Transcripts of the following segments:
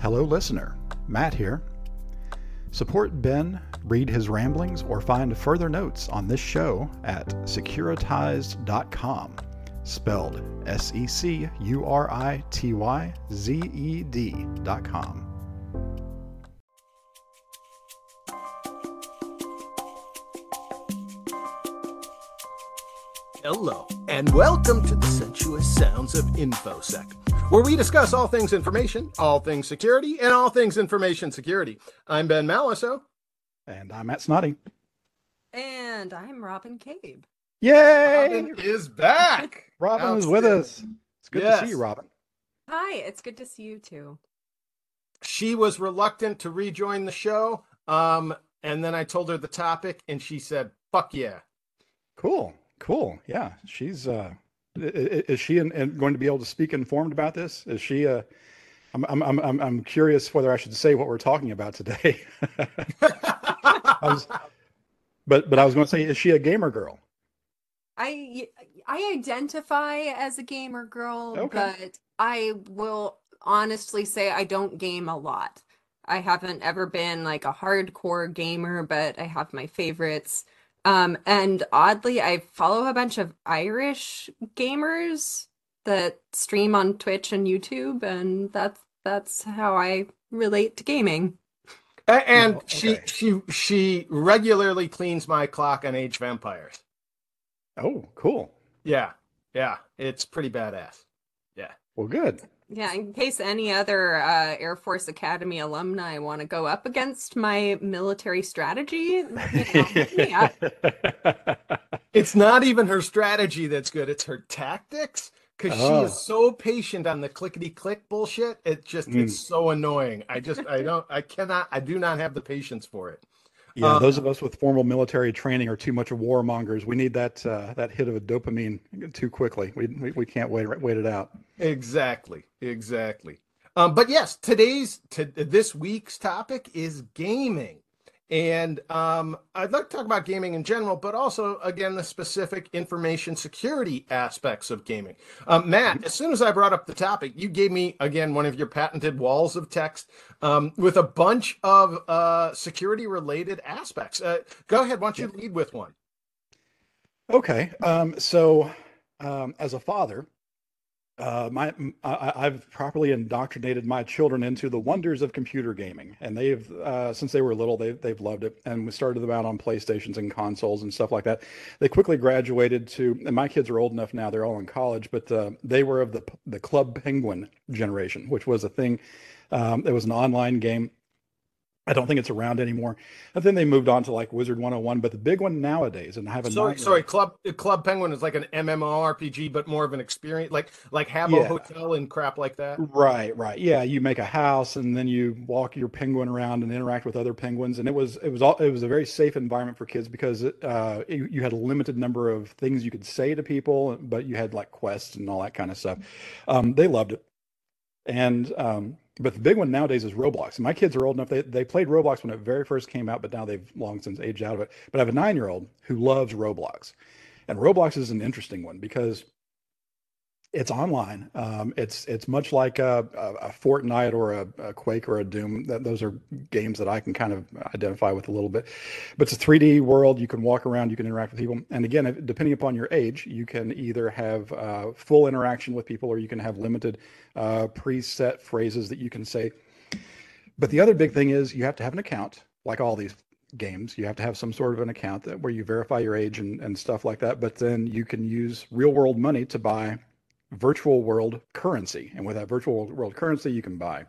Hello, listener. Matt here. Support Ben, read his ramblings, or find further notes on this show at securityzed.com, spelled S E C U R I T Y Z E D.com. Hello, and welcome to the sensuous sounds of InfoSec, where we discuss all things information, all things security, and all things information security. I'm Ben Malisow. And I'm Matt Snoddy. And I'm Robin Cabe. Yay! Robin is back. Robin is with us. It's good to see you, Robin. Hi, it's good to see you too. She was reluctant to rejoin the show. Um, and then I told her the topic, and she said, fuck yeah. Cool, cool. Yeah, she's. uh Is she in, in going to be able to speak informed about this? Is she? Uh, I'm, I'm, I'm, I'm, I'm curious whether I should say what we're talking about today. I was, but, but I was going to say, is she a gamer girl? I I identify as a gamer girl, Okay. but I will honestly say I don't game a lot. I haven't ever been like a hardcore gamer, but I have my favorites. Um, and oddly, I follow a bunch of Irish gamers that stream on Twitch and YouTube, and that's that's how I relate to gaming. A- And Oh, she she she regularly cleans my clock on Age of Empires. Oh, cool. Yeah, yeah, it's pretty badass. Yeah. Well, good. Yeah, in case any other uh, Air Force Academy alumni want to go up against my military strategy, you know, hit me up. It's not even her strategy that's good; it's her tactics. Because Oh. she is so patient on the clickety click bullshit. It just Mm. it's so annoying. I just I don't I cannot I do not have the patience for it. Yeah, Uh, those of us with formal military training are too much of warmongers. We need that uh, that hit of a dopamine too quickly. We, we, we can't wait wait it out. Exactly, exactly. Um, but yes, today's to this week's topic is gaming, and um, I'd like to talk about gaming in general, but also again the specific information security aspects of gaming. Um, Matt, as soon as I brought up the topic, you gave me again one of your patented walls of text um, with a bunch of uh, security related aspects. Uh, go ahead, why don't you lead with one? Okay. Um, so, um, as a father, uh, my I, I've properly indoctrinated my children into the wonders of computer gaming, and they've uh, since they were little, they've they've loved it. And we started them out on PlayStations and consoles and stuff like that. They quickly graduated to, and my kids are old enough now; they're all in college, but uh, they were of the the Club Penguin generation, which was a thing. Um, it was an online game. I don't think it's around anymore. And then they moved on to like Wizard 101, but the big one nowadays, and I have a Sorry, sorry. Club Club Penguin is like an MMORPG, but more of an experience, like like Habbo Yeah. Hotel and crap like that. Right, right. Yeah, you make a house and then you walk your penguin around and interact with other penguins. And it was it was all it was a very safe environment for kids because uh, you, you had a limited number of things you could say to people, but you had like quests and all that kind of stuff. Um, they loved it. And um, but the big one nowadays is Roblox. My kids are old enough; they they played Roblox when it very first came out, but now they've long since aged out of it. But I have a nine year old who loves Roblox, and Roblox is an interesting one because it's online. Um, it's it's much like a, a, a Fortnite or a, a Quake or a Doom. That those are games that I can kind of identify with a little bit. But it's a 3D world. You can walk around. You can interact with people. And again, depending upon your age, you can either have uh, full interaction with people or you can have limited uh, preset phrases that you can say. But the other big thing is you have to have an account, like all these games. You have to have some sort of an account that where you verify your age and, and stuff like that. But then you can use real world money to buy virtual world currency. And with that virtual world currency, you can buy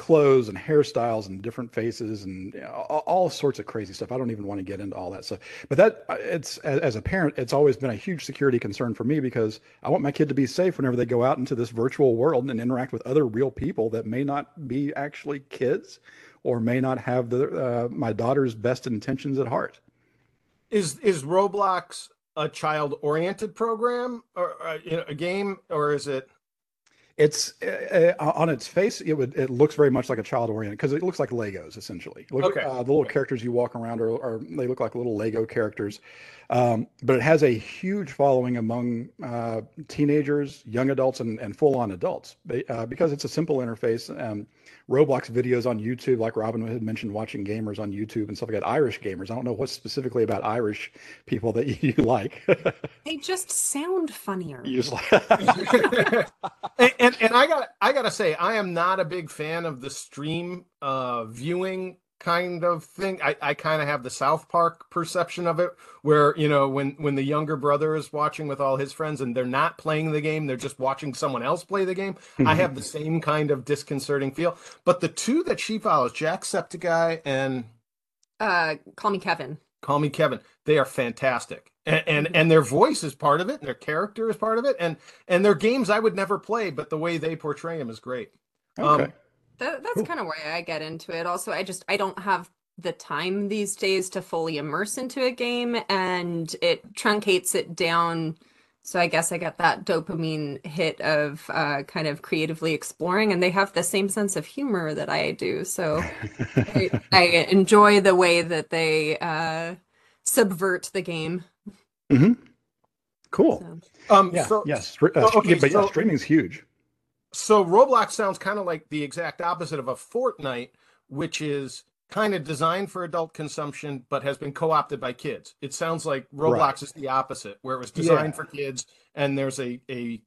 clothes and hairstyles and different faces and all, sorts of crazy stuff. I don't even want to get into all that stuff. But that uh, it's as a parent, it's always been a huge security concern for me because I want my kid to be safe whenever they go out into this virtual world and interact with other real people that may not be actually kids or may not have the uh, my daughter's best intentions at heart. Is is Roblox a child oriented program or uh, you know, a game, or is it? It's uh, uh, on its face. It would. It looks very much like a child oriented because it looks like Legos essentially. Look, Okay. uh, the little characters you walk around are, are they look like little Lego characters, um, but it has a huge following among uh, teenagers, young adults, and, and full on adults uh, because it's a simple interface. Um, Roblox videos on YouTube, like Robin had mentioned, watching gamers on YouTube and stuff like that. Irish gamers. I don't know what specifically about Irish people that you like. They just sound funnier. you just like. and, and and I got I gotta say I am not a big fan of the stream uh viewing kind of thing. I, I kind of have the South Park perception of it, where you know when when the younger brother is watching with all his friends and they're not playing the game, they're just watching someone else play the game. I have the same kind of disconcerting feel. But the two that she follows, Jacksepticeye and Uh, call me Kevin. Call Me Kevin, they are fantastic. And, and and their voice is part of it, and their character is part of it, and and their games I would never play, but the way they portray them is great. okay. Um, That, that's Cool. kind of why I get into it. Also, I just I don't have the time these days to fully immerse into a game, and it truncates it down. So I guess I get that dopamine hit of uh, kind of creatively exploring, and they have the same sense of humor that I do. So I, I enjoy the way that they uh, subvert the game. hmm Cool. So. um, Yeah. so, yes. Uh, oh, okay, but yeah, so- streaming's huge. So Roblox sounds kind of like the exact opposite of a Fortnite, which is kind of designed for adult consumption, but has been co-opted by kids. It sounds like Roblox Right. is the opposite, where it was designed Yeah. for kids, and there's a, a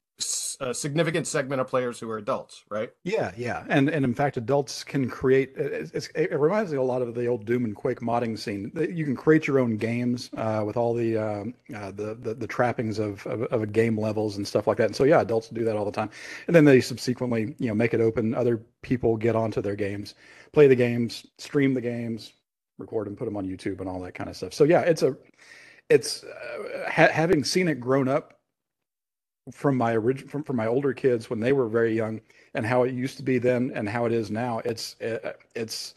a significant segment of players who are adults, right? Yeah, yeah, and and in fact, adults can create. It reminds me a lot of the old Doom and Quake modding scene. You can create your own games uh, with all the, um, uh, the the the trappings of, of of game levels and stuff like that. And so yeah, adults do that all the time, and then they subsequently you know make it open. Other people get onto their games, play the games, stream the games, record and put them on YouTube and all that kind of stuff. So yeah, it's a it's uh, ha- having seen it grown up from my original from, from my older kids when they were very young and how it used to be then and how it is now it's uh, it's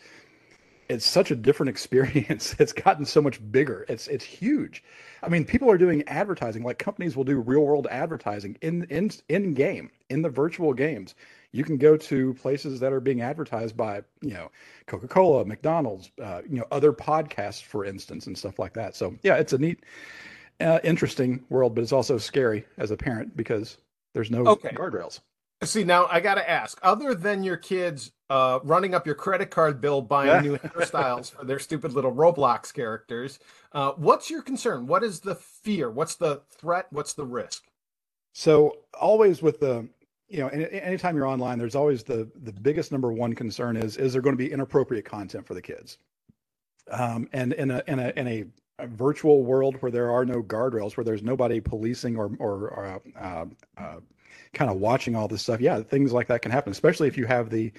it's such a different experience. It's gotten so much bigger. It's it's huge. I mean people are doing advertising like companies will do real world advertising in in in game in the virtual games. You can go to places that are being advertised by you know coca-cola mcdonald's uh, you know other podcasts for instance and stuff like that. So yeah it's a neat uh, interesting world but it's also scary as a parent because there's no Okay. guardrails See, now I got to ask, other than your kids uh, running up your credit card bill buying Yeah. new hairstyles for their stupid little Roblox characters, uh, what's your concern? What is the fear? What's the threat? What's the risk? So always with the, you know, any, anytime you're online, there's always the the biggest number one concern is is there going to be inappropriate content for the kids? Um, and in a in a in a, a virtual world where there are no guardrails, where there's nobody policing or or, or uh, uh, uh, kind of watching all this stuff, yeah, things like that can happen. Especially if you have the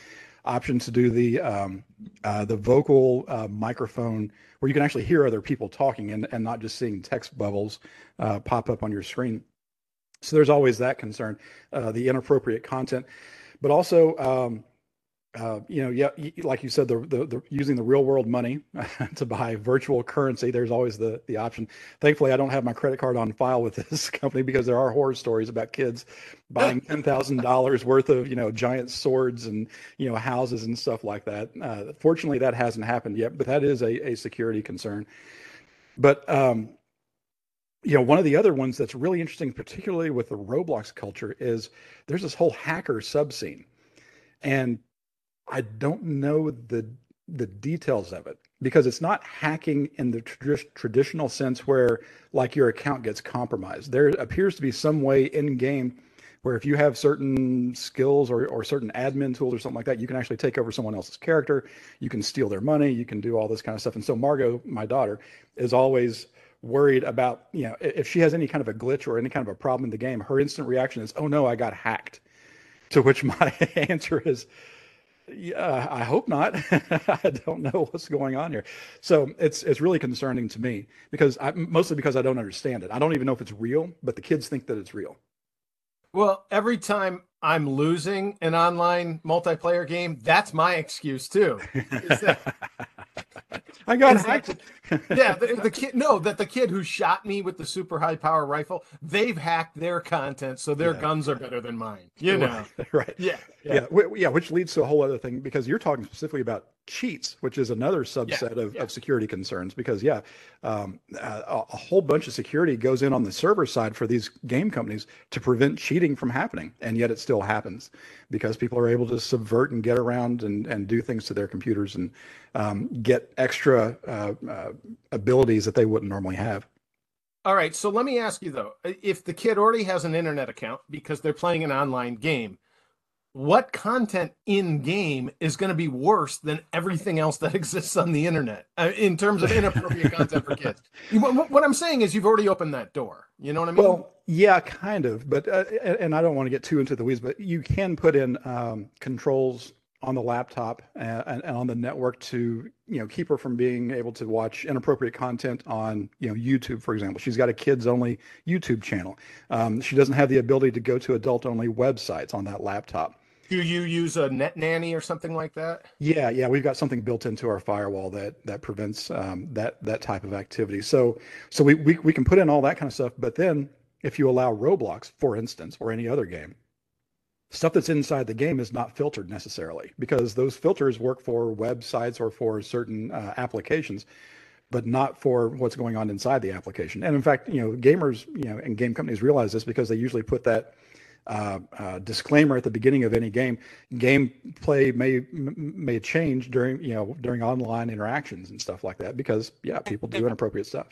option to do the um, uh, the vocal uh, microphone where you can actually hear other people talking and and not just seeing text bubbles uh, pop up on your screen. So there's always that concern, uh, the inappropriate content, but also, um, uh, you know, yeah, like you said, the, the, the using the real world money to buy virtual currency. There's always the the option. Thankfully, I don't have my credit card on file with this company because there are horror stories about kids buying ten thousand dollars worth of you know giant swords and you know houses and stuff like that. Uh, fortunately, that hasn't happened yet, but that is a, a security concern. But um, you know, one of the other ones that's really interesting, particularly with the Roblox culture, is there's this whole hacker sub scene, and I don't know the the details of it because it's not hacking in the trad- traditional sense where like your account gets compromised. There appears to be some way in game where if you have certain skills or, or certain admin tools or something like that, you can actually take over someone else's character. You can steal their money. You can do all this kind of stuff. And so Margot, my daughter, is always worried about, you know, if she has any kind of a glitch or any kind of a problem in the game, her instant reaction is, oh no, I got hacked. To which my answer is, yeah, I hope not. I don't know what's going on here. So it's it's really concerning to me because I mostly because I don't understand it. I don't even know if it's real, but the kids think that it's real. Well, every time I'm losing an online multiplayer game, that's my excuse too. That- I got that- hacked. yeah, the, the, kid. No, that the kid who shot me with the super high power rifle, they've hacked their content, so their yeah. guns are better than mine. You know, right? Yeah, yeah, yeah. yeah, Which leads to a whole other thing because you're talking specifically about cheats, which is another subset yeah, of, yeah. of security concerns. Because yeah, um, a, a, whole bunch of security goes in on the server side for these game companies to prevent cheating from happening, and yet it still happens because people are able to subvert and get around and and do things to their computers and um, get extra uh, uh, abilities that they wouldn't normally have. All right, so let me ask you though, if the kid already has an internet account because they're playing an online game what content in game is going to be worse than everything else that exists on the internet uh, in terms of inappropriate content for kids? What, what, I'm saying is, you've already opened that door. You know what I mean? Well, yeah, kind of. But uh, and I don't want to get too into the weeds, but you can put in um, controls on the laptop and, and, on the network to you know keep her from being able to watch inappropriate content on you know YouTube, for example. She's got a kids only YouTube channel. Um, she doesn't have the ability to go to adult only websites on that laptop. Do you use a net nanny or something like that? Yeah, yeah, we've got something built into our firewall that that prevents um, that that type of activity. So so we, we we can put in all that kind of stuff, but then if you allow Roblox, for instance, or any other game, stuff that's inside the game is not filtered necessarily because those filters work for websites or for certain uh, applications but not for what's going on inside the application and in fact you know gamers you know and game companies realize this because they usually put that uh, uh, disclaimer at the beginning of any game. Gameplay may may change during you know during online interactions and stuff like that because yeah, people do inappropriate stuff.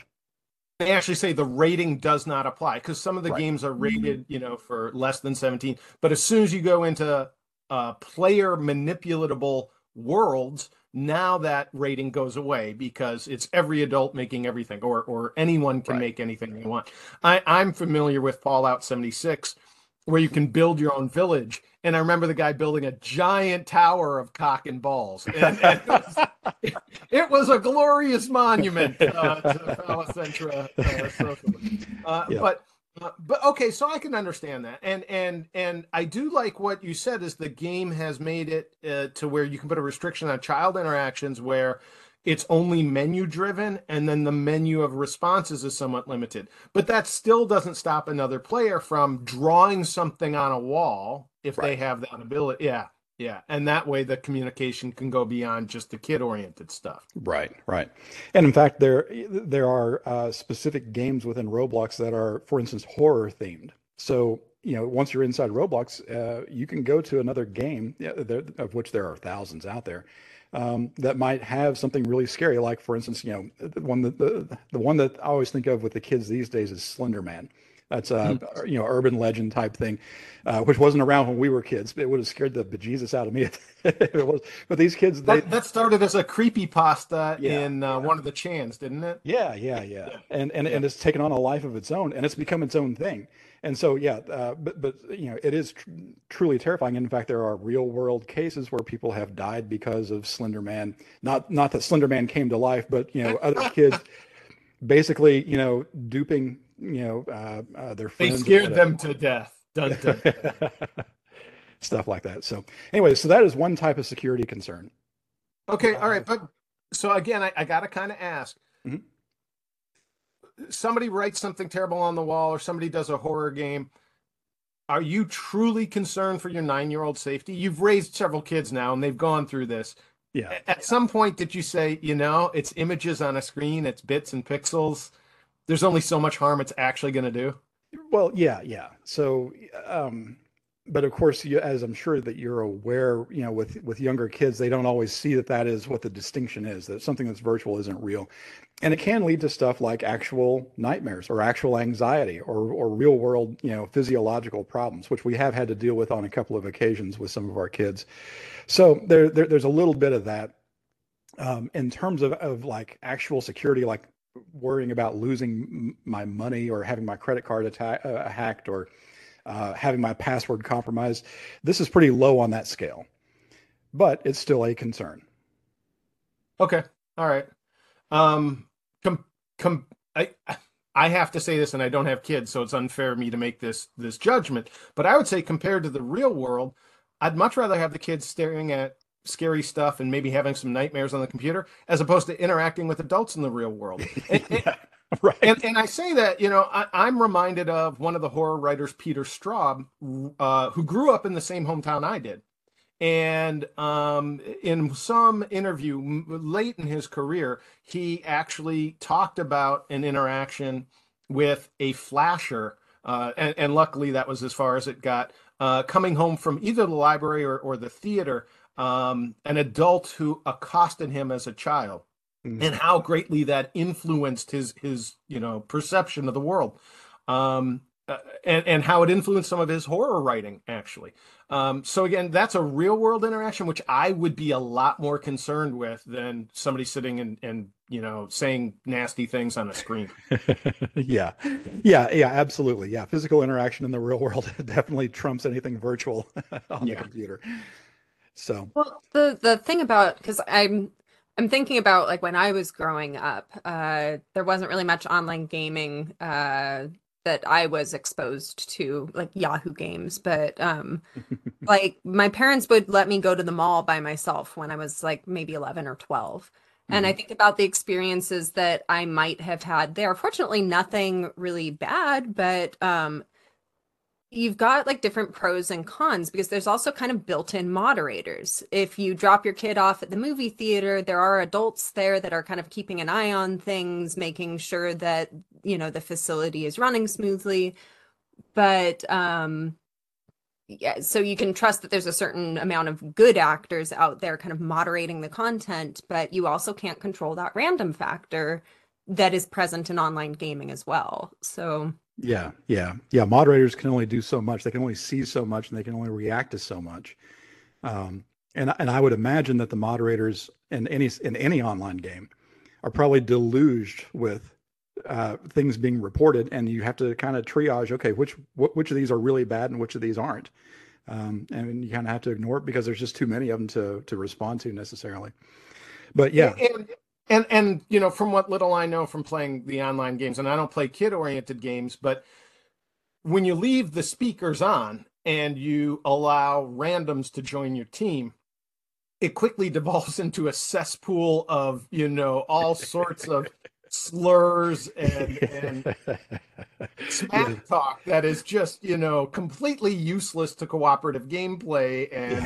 They actually say the rating does not apply because some of the right. games are rated you know for less than 17, but as soon as you go into uh, player manipulatable worlds, now that rating goes away because it's every adult making everything or or anyone can right. make anything they want. I, I'm familiar with Fallout 76 where you can build your own village. And I remember the guy building a giant tower of cock and balls. And, and it, was, it, was, a glorious monument uh, to uh, uh, yeah. But uh, but okay, so I can understand that, and and and I do like what you said is the game has made it uh, to where you can put a restriction on child interactions where it's only menu driven and then the menu of responses is somewhat limited. But that still doesn't stop another player from drawing something on a wall if right. they have that ability yeah yeah and that way the communication can go beyond just the kid oriented stuff. Right right and in fact there there are uh, specific games within roblox that are for instance horror themed so you know once you're inside roblox uh, you can go to another game of which there are thousands out there um, that might have something really scary. Like for instance, you know, the one that the, the one that I always think of with the kids these days is Slender Man. That's a mm-hmm. you know urban legend type thing, uh, which wasn't around when we were kids. It would have scared the bejesus out of me if it was. But these kids, they, that, that started as a creepy pasta yeah, in uh, yeah. one of the chans, didn't it? Yeah, yeah, yeah. yeah. And and and it's taken on a life of its own, and it's become its own thing and so yeah uh, but but you know it is tr- truly terrifying. In fact there are real world cases where people have died because of slender man. Not not that slender man came to life but you know other kids basically you know duping you know uh, uh, their friends they scared them to death. Dun, dun, dun. stuff like that. So anyway so that is one type of security concern. Okay all right but so again i, I gotta kind of ask mm-hmm somebody writes something terrible on the wall or somebody does a horror game are you truly concerned for your nine-year-old safety? You've raised several kids now and they've gone through this. Yeah. At some point did you say you know it's images on a screen it's bits and pixels there's only so much harm it's actually going to do? Well yeah yeah. So um but of course, you, as I'm sure that you're aware, you know, with with younger kids, they don't always see that that is what the distinction is. That something that's virtual isn't real, and it can lead to stuff like actual nightmares or actual anxiety or or real world, you know, physiological problems, which we have had to deal with on a couple of occasions with some of our kids. So there, there there's a little bit of that um, in terms of of like actual security, like worrying about losing my money or having my credit card attack, uh, hacked or uh, having my password compromised. This is pretty low on that scale, but it's still a concern. Okay. All right. Um, com, com, I, I have to say this, and I don't have kids, so it's unfair of me to make this this judgment. But I would say, compared to the real world, I'd much rather have the kids staring at scary stuff and maybe having some nightmares on the computer, as opposed to interacting with adults in the real world. And, yeah, right. and, and I say that, you know, I, am reminded of one of the horror writers, Peter Straub, uh, who grew up in the same hometown I did. And um, in some interview late in his career, he actually talked about an interaction with a flasher. Uh, and, and, luckily, that was as far as it got. Uh, coming home from either the library or, or the theater, um, an adult who accosted him as a child, mm-hmm. and how greatly that influenced his his you know perception of the world. Um, uh, and, and how it influenced some of his horror writing actually um, so again that's a real world interaction which i would be a lot more concerned with than somebody sitting and, and you know saying nasty things on a screen yeah yeah yeah absolutely yeah physical interaction in the real world definitely trumps anything virtual on yeah. the computer so well the the thing about because i'm I'm thinking about like when I was growing up, uh, there wasn't really much online gaming uh, that I was exposed to, like Yahoo games, but um like my parents would let me go to the mall by myself when I was like maybe 11 or 12. Mm-hmm. And I mm-hmm. think about the experiences that I might have had there. Fortunately, nothing really bad, but um you've got like different pros and cons because there's also kind of built-in moderators. If you drop your kid off at the movie theater, there are adults there that are kind of keeping an eye on things, making sure that, you know, the facility is running smoothly. But um yeah, so you can trust that there's a certain amount of good actors out there kind of moderating the content, but you also can't control that random factor that is present in online gaming as well. So yeah, yeah, yeah. Moderators can only do so much. They can only see so much, and they can only react to so much. Um, and and I would imagine that the moderators in any in any online game are probably deluged with uh, things being reported, and you have to kind of triage. Okay, which which of these are really bad, and which of these aren't. Um, and you kind of have to ignore it because there's just too many of them to to respond to necessarily. But yeah, and, and and you know from what little i know from playing the online games and i don't play kid oriented games but when you leave the speakers on and you allow randoms to join your team it quickly devolves into a cesspool of you know all sorts of slurs and, and smack talk that is just you know completely useless to cooperative gameplay and,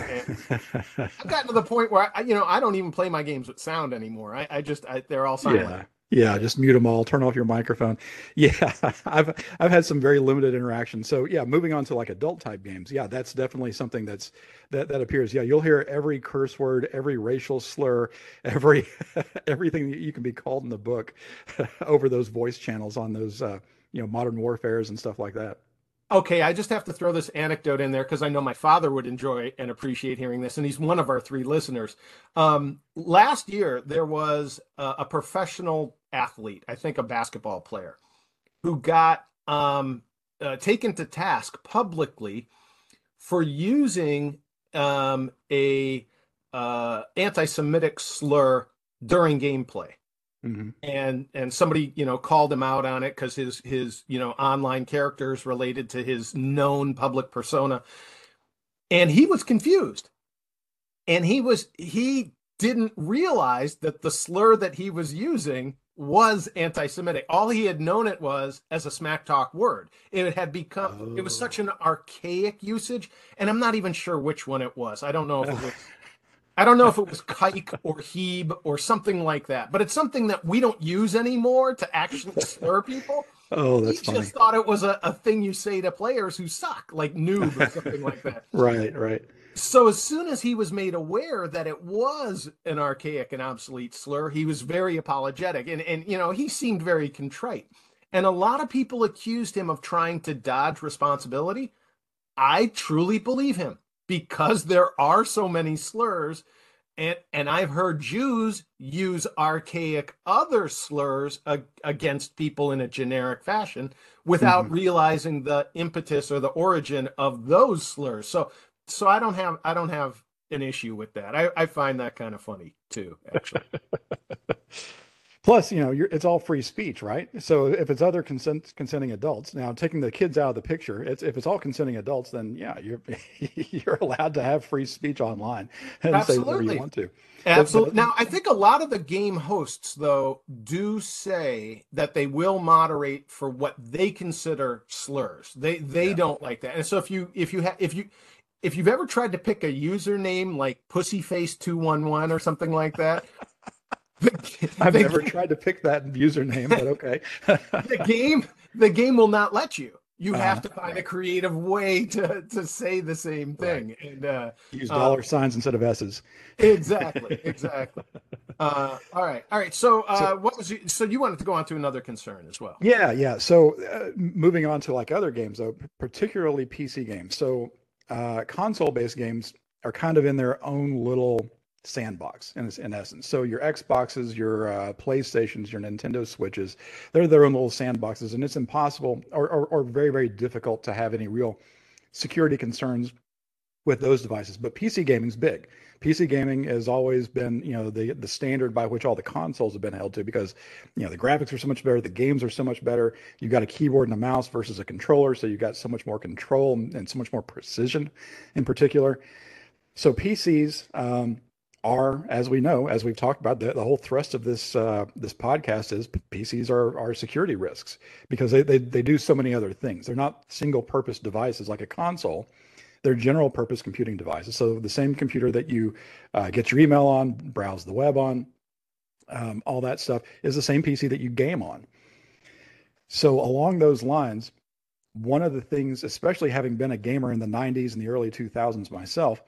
and i've gotten to the point where I, you know i don't even play my games with sound anymore. I, I just I, they're all silent yeah. Just mute them all, turn off your microphone. Yeah, I've I've had some very limited interaction. So yeah, moving on to like adult type games. Yeah, that's definitely something that's that that appears. Yeah, you'll hear every curse word, every racial slur, every everything that you can be called in the book over those voice channels on those uh, you know modern warfares and stuff like that. Okay, I just have to throw this anecdote in there because I know my father would enjoy and appreciate hearing this, and he's one of our three listeners. Um, last year, there was a, a, professional athlete, I think a basketball player, who got um, uh, taken to task publicly for using um, a uh, anti-Semitic slur during gameplay. Mm-hmm. And and somebody you know called him out on it because his his you know online characters related to his known public persona, and he was confused, and he was he didn't realize that the slur that he was using was anti-Semitic. All he had known it was as a smack talk word. It had become oh. it was such oh. an archaic usage, and I'm not even sure which one it was. I don't know if it was I don't know if it was kike or heeb or something like that, but it's something that we don't use anymore to actually slur people. Oh, that's he funny. just thought it was a, a thing you say to players who suck, like noob or something like that. Right, right. So as soon as he was made aware that it was an archaic and obsolete slur, he was very apologetic and and you know, he seemed very contrite. And a lot of people accused him of trying to dodge responsibility. I truly believe him because there are so many slurs and and I've heard Jews use archaic other slurs ag- against people in a generic fashion without mm-hmm. realizing the impetus or the origin of those slurs. So so I don't have I don't have an issue with that. I, I find that kind of funny too, actually. Plus, you know, you're, it's all free speech, right? So if it's other consent, consenting adults, now taking the kids out of the picture, it's if it's all consenting adults, then yeah, you're you're allowed to have free speech online and say whatever you want to. Absolutely. Now, I think a lot of the game hosts, though, do say that they will moderate for what they consider slurs. They they Yeah. don't like that. And so if you if you have if you if you've ever tried to pick a username like pussyface211 or something like that, the, I've the never ga- tried to pick that username, but okay. the game the game will not let you. You have Uh-huh. to find a creative way to to say the same thing. And uh Use Uh, dollar signs instead of S's. Exactly, exactly. uh, all right, all right. So, uh, So- what was you, so you wanted to go on to another concern as well? Yeah, yeah. So uh, moving on to like other games, though, particularly PC games. So uh, console-based games are kind of in their own little sandbox in, in essence. So your Xboxes, your uh, PlayStations, your Nintendo Switches, they're their own little sandboxes, and it's impossible or, or, or very, very difficult to have any real security concerns with those devices. But PC gaming's big. PC gaming has always been, you know, the the standard by which all the consoles have been held to because, you know, the graphics are so much better, the games are so much better. You've got a keyboard and a mouse versus a controller, so you've got so much more control and, so much more precision in particular. So PCs um, are, as we know, as we've talked about, the, the whole thrust of this uh, this podcast is PCs are are security risks because they, they they do so many other things. They're not single purpose devices like a console they're general purpose computing devices. So the same computer that you uh, get your email on, browse the web on, um, all that stuff is the same PC that you game on. So along those lines, one of the things, especially having been a gamer in the 90s and the early 2000s myself,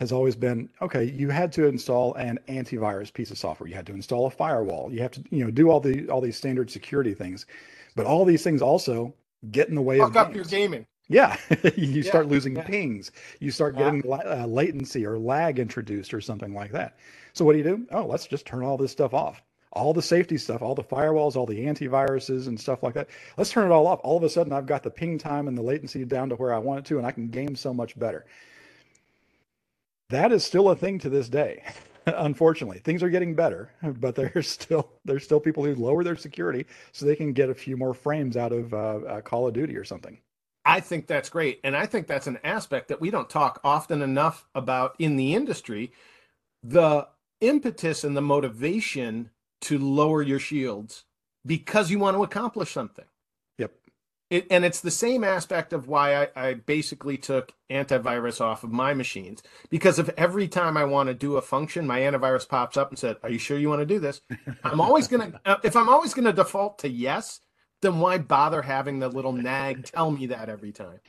has always been okay. You had to install an antivirus piece of software. You had to install a firewall. You have to, you know, do all the all these standard security things. But all these things also get in the way Fuck of up games. your gaming. Yeah, you Yeah, start losing yeah. pings. You start Yeah. getting uh, latency or lag introduced or something like that. So what do you do? Oh, let's just turn all this stuff off. All the safety stuff, all the firewalls, all the antiviruses and stuff like that. Let's turn it all off. All of a sudden, I've got the ping time and the latency down to where I want it to, and I can game so much better. That is still a thing to this day. Unfortunately, things are getting better, but there's still there's still people who lower their security so they can get a few more frames out of uh, uh, Call of Duty or something. I think that's great, and I think that's an aspect that we don't talk often enough about in the industry. The impetus and the motivation to lower your shields because you want to accomplish something. Yep. It, and it's the same aspect of why I, I basically took antivirus off of my machines because if every time I want to do a function, my antivirus pops up and said, "Are you sure you want to do this?" I'm always gonna uh, if I'm always gonna default to yes, then why bother having the little nag tell me that every time?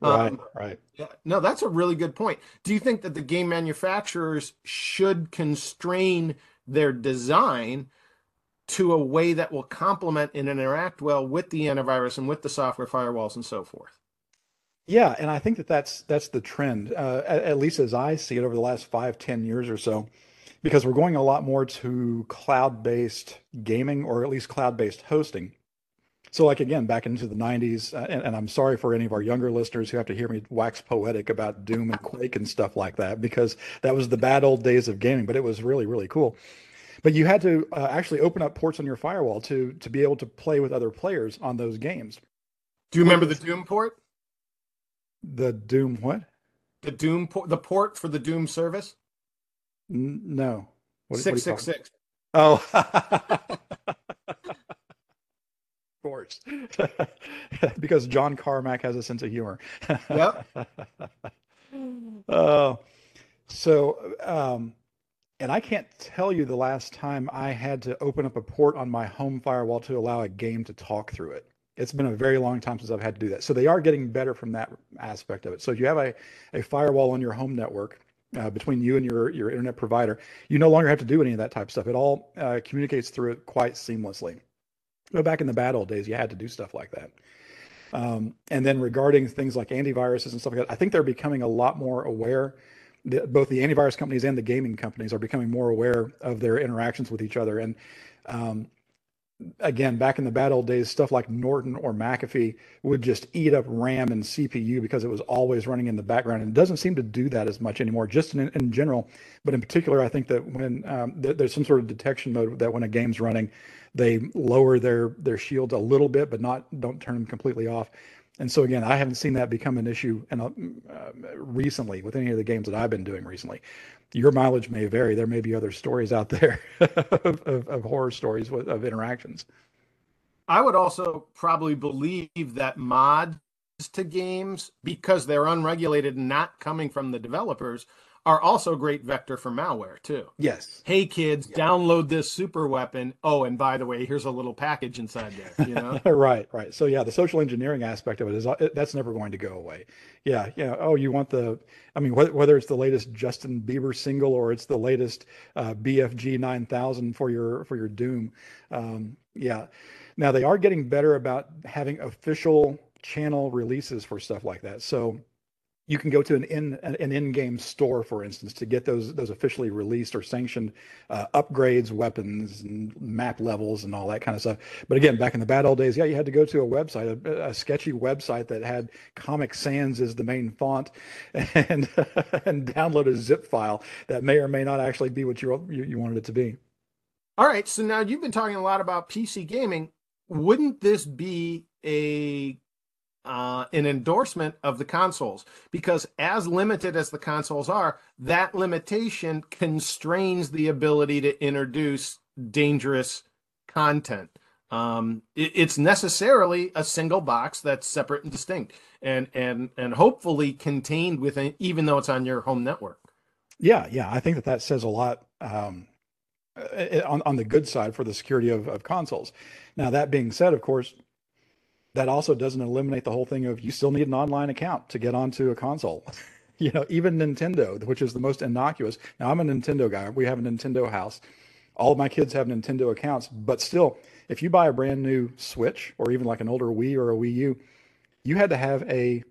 Right, Um, right. Yeah, no, that's a really good point. Do you think that the game manufacturers should constrain their design to a way that will complement and interact well with the antivirus and with the software firewalls and so forth? Yeah, and I think that that's that's the trend, uh, at, at least as I see it over the last five, ten years or so, because we're going a lot more to cloud-based gaming or at least cloud-based hosting. So, like again, back into the '90s, uh, and, and I'm sorry for any of our younger listeners who have to hear me wax poetic about Doom and Quake and stuff like that, because that was the bad old days of gaming. But it was really, really cool. But you had to uh, actually open up ports on your firewall to to be able to play with other players on those games. Do you remember the Doom port? The Doom what? The Doom port, the port for the Doom service? N- no. What, what Six six. Oh, course, because John Carmack has a sense of humor. Yep. Oh, so, um, and I can't tell you the last time I had to open up a port on my home firewall to allow a game to talk through it. It's been a very long time since I've had to do that. So they are getting better from that aspect of it. So if you have a, a firewall on your home network uh, between you and your, your internet provider, you no longer have to do any of that type of stuff. It all uh, communicates through it quite seamlessly. But back in the bad old days, you had to do stuff like that. Um, and then regarding things like antiviruses and stuff like that, I think they're becoming a lot more aware. The, both the antivirus companies and the gaming companies are becoming more aware of their interactions with each other. And um, again, back in the bad old days, stuff like Norton or McAfee would just eat up RAM and CPU because it was always running in the background. And it doesn't seem to do that as much anymore, just in, in general. But in particular, I think that when um, th- there's some sort of detection mode that when a game's running, they lower their their shields a little bit, but not don't turn them completely off. And so again, I haven't seen that become an issue a, uh, recently with any of the games that I've been doing recently. Your mileage may vary. There may be other stories out there of, of, of, horror stories with, of interactions. I would also probably believe that mods to games, because they're unregulated and not coming from the developers, are also a great vector for malware too. Yes. Hey kids, yeah. download this super weapon. Oh, and by the way, here's a little package inside there. You know. right, right. So yeah, the social engineering aspect of it is uh, that's never going to go away. Yeah, yeah. Oh, you want the? I mean, whether it's the latest Justin Bieber single or it's the latest uh, BFG 9000 for your for your Doom. Um, yeah. Now they are getting better about having official channel releases for stuff like that. So you can go to an in an in-game store, for instance, to get those those officially released or sanctioned uh, upgrades, weapons, and map levels, and all that kind of stuff. But again, back in the bad old days, yeah, you had to go to a website, a, a sketchy website that had Comic Sans as the main font, and and download a zip file that may or may not actually be what you you, you wanted it to be. All right, so now you've been talking a lot about PC gaming. Wouldn't this be a uh, an endorsement of the consoles because as limited as the consoles are, that limitation constrains the ability to introduce dangerous content. Um, it, it's necessarily a single box that's separate and distinct, and and and hopefully contained within, even though it's on your home network. Yeah, yeah, I think that that says a lot um, on on the good side for the security of, of consoles. Now that being said, of course, that also doesn't eliminate the whole thing of you still need an online account to get onto a console. you know, even Nintendo, which is the most innocuous. Now I'm a Nintendo guy. We have a Nintendo house. All of my kids have Nintendo accounts, but still, if you buy a brand new Switch or even like an older Wii or a Wii U, you had to have a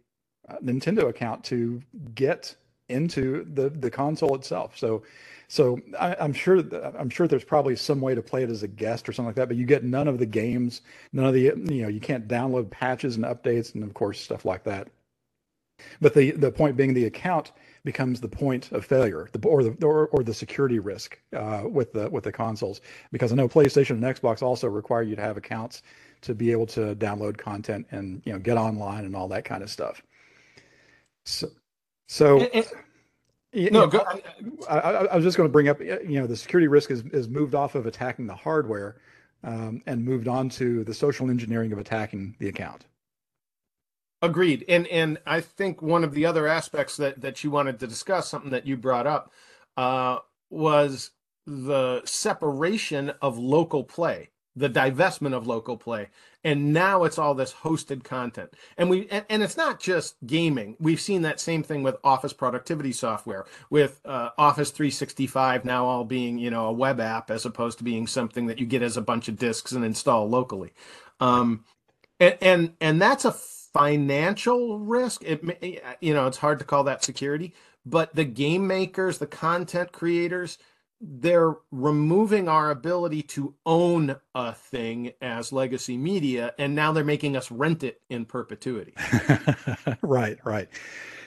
uh, Nintendo account to get into the the console itself. So so I, am sure I'm sure there's probably some way to play it as a guest or something like that, but you get none of the games, none of the you know you can't download patches and updates and of course stuff like that. But the the point being the account becomes the point of failure, the, or the or, or the security risk uh, with the with the consoles, because I know PlayStation and Xbox also require you to have accounts to be able to download content and you know get online and all that kind of stuff. So, so. No, go, I, I, I, was just going to bring up, you know, the security risk is, is moved off of attacking the hardware um, and moved on to the social engineering of attacking the account. Agreed. And and I think one of the other aspects that that you wanted to discuss, something that you brought up, uh, was the separation of local play the divestment of local play. And now it's all this hosted content. And we and, and, it's not just gaming. We've seen that same thing with office productivity software with uh, office 365 now all being you know a web app as opposed to being something that you get as a bunch of disks and install locally. Um, and, and and that's a financial risk. It you know it's hard to call that security but the game makers the content creators they're removing our ability to own a thing as legacy media and now they're making us rent it in perpetuity. Right right.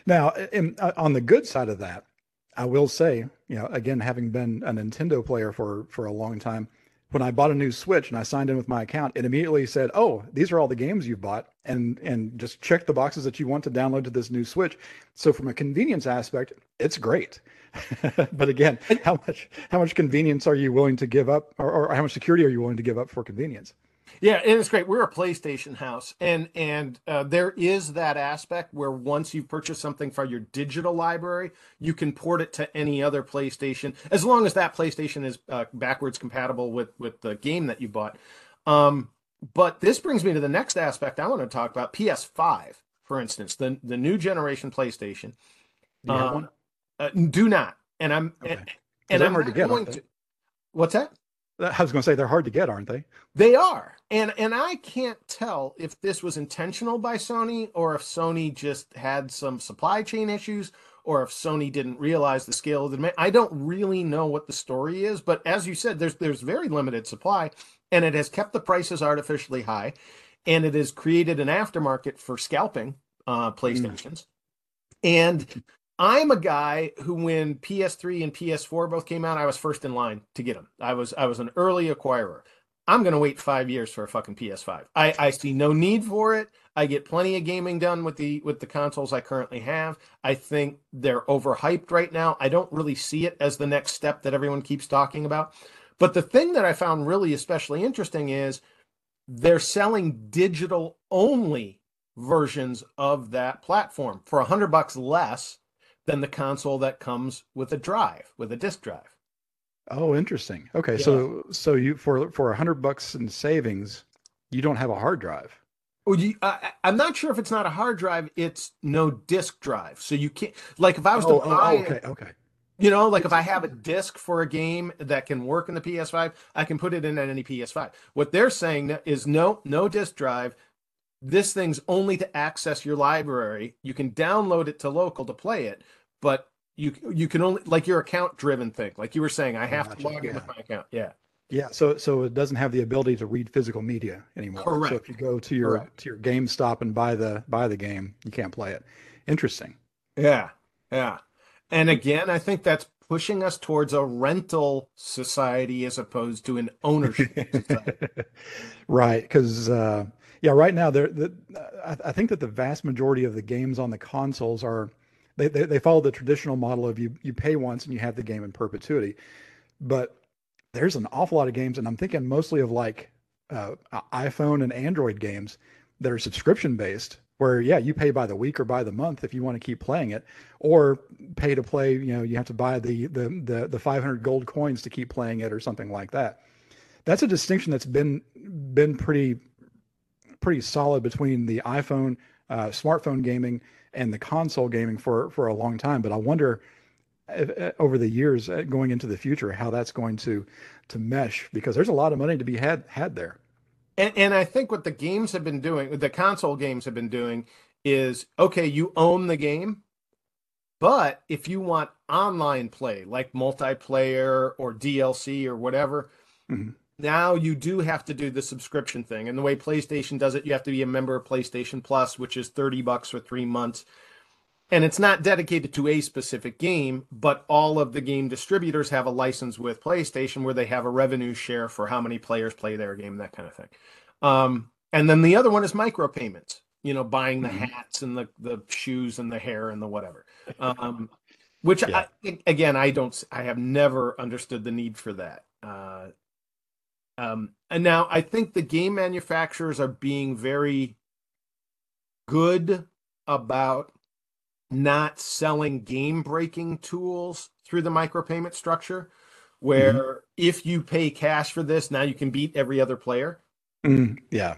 Now in, uh, on the good side of that i will say you know again having been a nintendo player for for a long time when i bought a new switch and i signed in with my account it immediately said oh these are all the games you've bought and and just check the boxes that you want to download to this new switch. So from a convenience aspect it's great but again, how much how much convenience are you willing to give up, or, or, how much security are you willing to give up for convenience? Yeah, and it's great. We're a PlayStation house, and and uh, there is that aspect where once you purchase something for your digital library, you can port it to any other PlayStation as long as that PlayStation is uh, backwards compatible with with the game that you bought. Um, but this brings me to the next aspect I want to talk about: PS5, for instance, the the new generation PlayStation. Um, uh, do not. And I'm okay. and, and I'm hard to get. To, what's that? I was going to say they're hard to get, aren't they? They are, and and I can't tell if this was intentional by Sony or if Sony just had some supply chain issues or if Sony didn't realize the scale of the demand. I don't really know what the story is, but as you said, there's there's very limited supply, and it has kept the prices artificially high, and it has created an aftermarket for scalping uh, PlayStations. Mm. And I'm a guy who, when PS3 and PS4 both came out, I was first in line to get them. I was I was an early acquirer. I'm going to wait five years for a fucking PS5. I, I see no need for it. I get plenty of gaming done with the with the consoles I currently have. I think they're overhyped right now. I don't really see it as the next step that everyone keeps talking about. But the thing that I found really especially interesting is they're selling digital only versions of that platform for a hundred bucks less than the console that comes with a drive, with a disk drive. Oh, interesting. Okay, yeah. so so you for for a hundred bucks in savings, you don't have a hard drive. Well, you, I, am not sure if it's not a hard drive. It's no disk drive, so you can't. Like if I was oh, to oh, buy, oh, okay, okay. You know, like if I have a disc for a game that can work in the PS5, I can put it in at any PS5. What they're saying is no, no disk drive. This thing's only to access your library. You can download it to local to play it, but you you can only like your account driven thing. Like you were saying, I have gotcha. to log in yeah. with my account. Yeah. Yeah, so so it doesn't have the ability to read physical media anymore. Correct. So if you go to your Correct. to your GameStop and buy the buy the game, you can't play it. Interesting. Yeah, yeah. And again, I think that's pushing us towards a rental society as opposed to an ownership right, because uh, yeah, right now there, the, I, I think that the vast majority of the games on the consoles are they, they, they follow the traditional model of you you pay once and you have the game in perpetuity, but there's an awful lot of games, and I'm thinking mostly of like uh, iPhone and Android games that are subscription based where yeah you pay by the week or by the month if you want to keep playing it or pay to play you know you have to buy the the the, the 500 gold coins to keep playing it or something like that. That's a distinction that's been been pretty pretty solid between the iphone uh, smartphone gaming and the console gaming for for a long time but i wonder if, uh, over the years uh, going into the future how that's going to to mesh because there's a lot of money to be had had there and, and I think what the games have been doing, the console games have been doing, is okay, you own the game, but if you want online play, like multiplayer or DLC or whatever, mm-hmm. Now you do have to do the subscription thing. And the way PlayStation does it, you have to be a member of PlayStation Plus, which is 30 bucks for three months. And it's not dedicated to a specific game, but all of the game distributors have a license with PlayStation where they have a revenue share for how many players play their game, that kind of thing. Um, and then the other one is micropayments, you know, buying the mm-hmm. hats and the, the shoes and the hair and the whatever. Um, which yeah. I, again, I don't, I have never understood the need for that. Uh, um, and now I think the game manufacturers are being very good about not selling game breaking tools through the micropayment structure where mm-hmm. if you pay cash for this now you can beat every other player. Mm, yeah.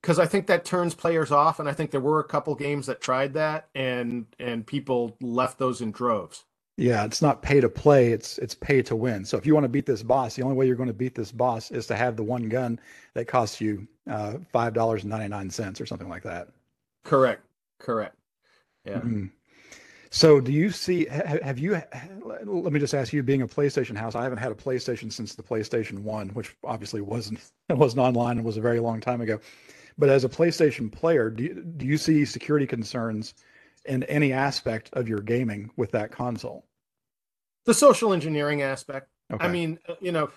Because i think that turns players off and i think there were a couple games that tried that and and people left those in droves yeah it's not pay to play it's it's pay to win so if you want to beat this boss the only way you're going to beat this boss is to have the one gun that costs you uh, five dollars and 99 cents or something like that correct correct yeah. Mm-hmm. So, do you see? Have you? Let me just ask you, being a PlayStation house, I haven't had a PlayStation since the PlayStation One, which obviously wasn't it wasn't online and was a very long time ago. But as a PlayStation player, do you, do you see security concerns in any aspect of your gaming with that console? The social engineering aspect. Okay. I mean, uh, you know,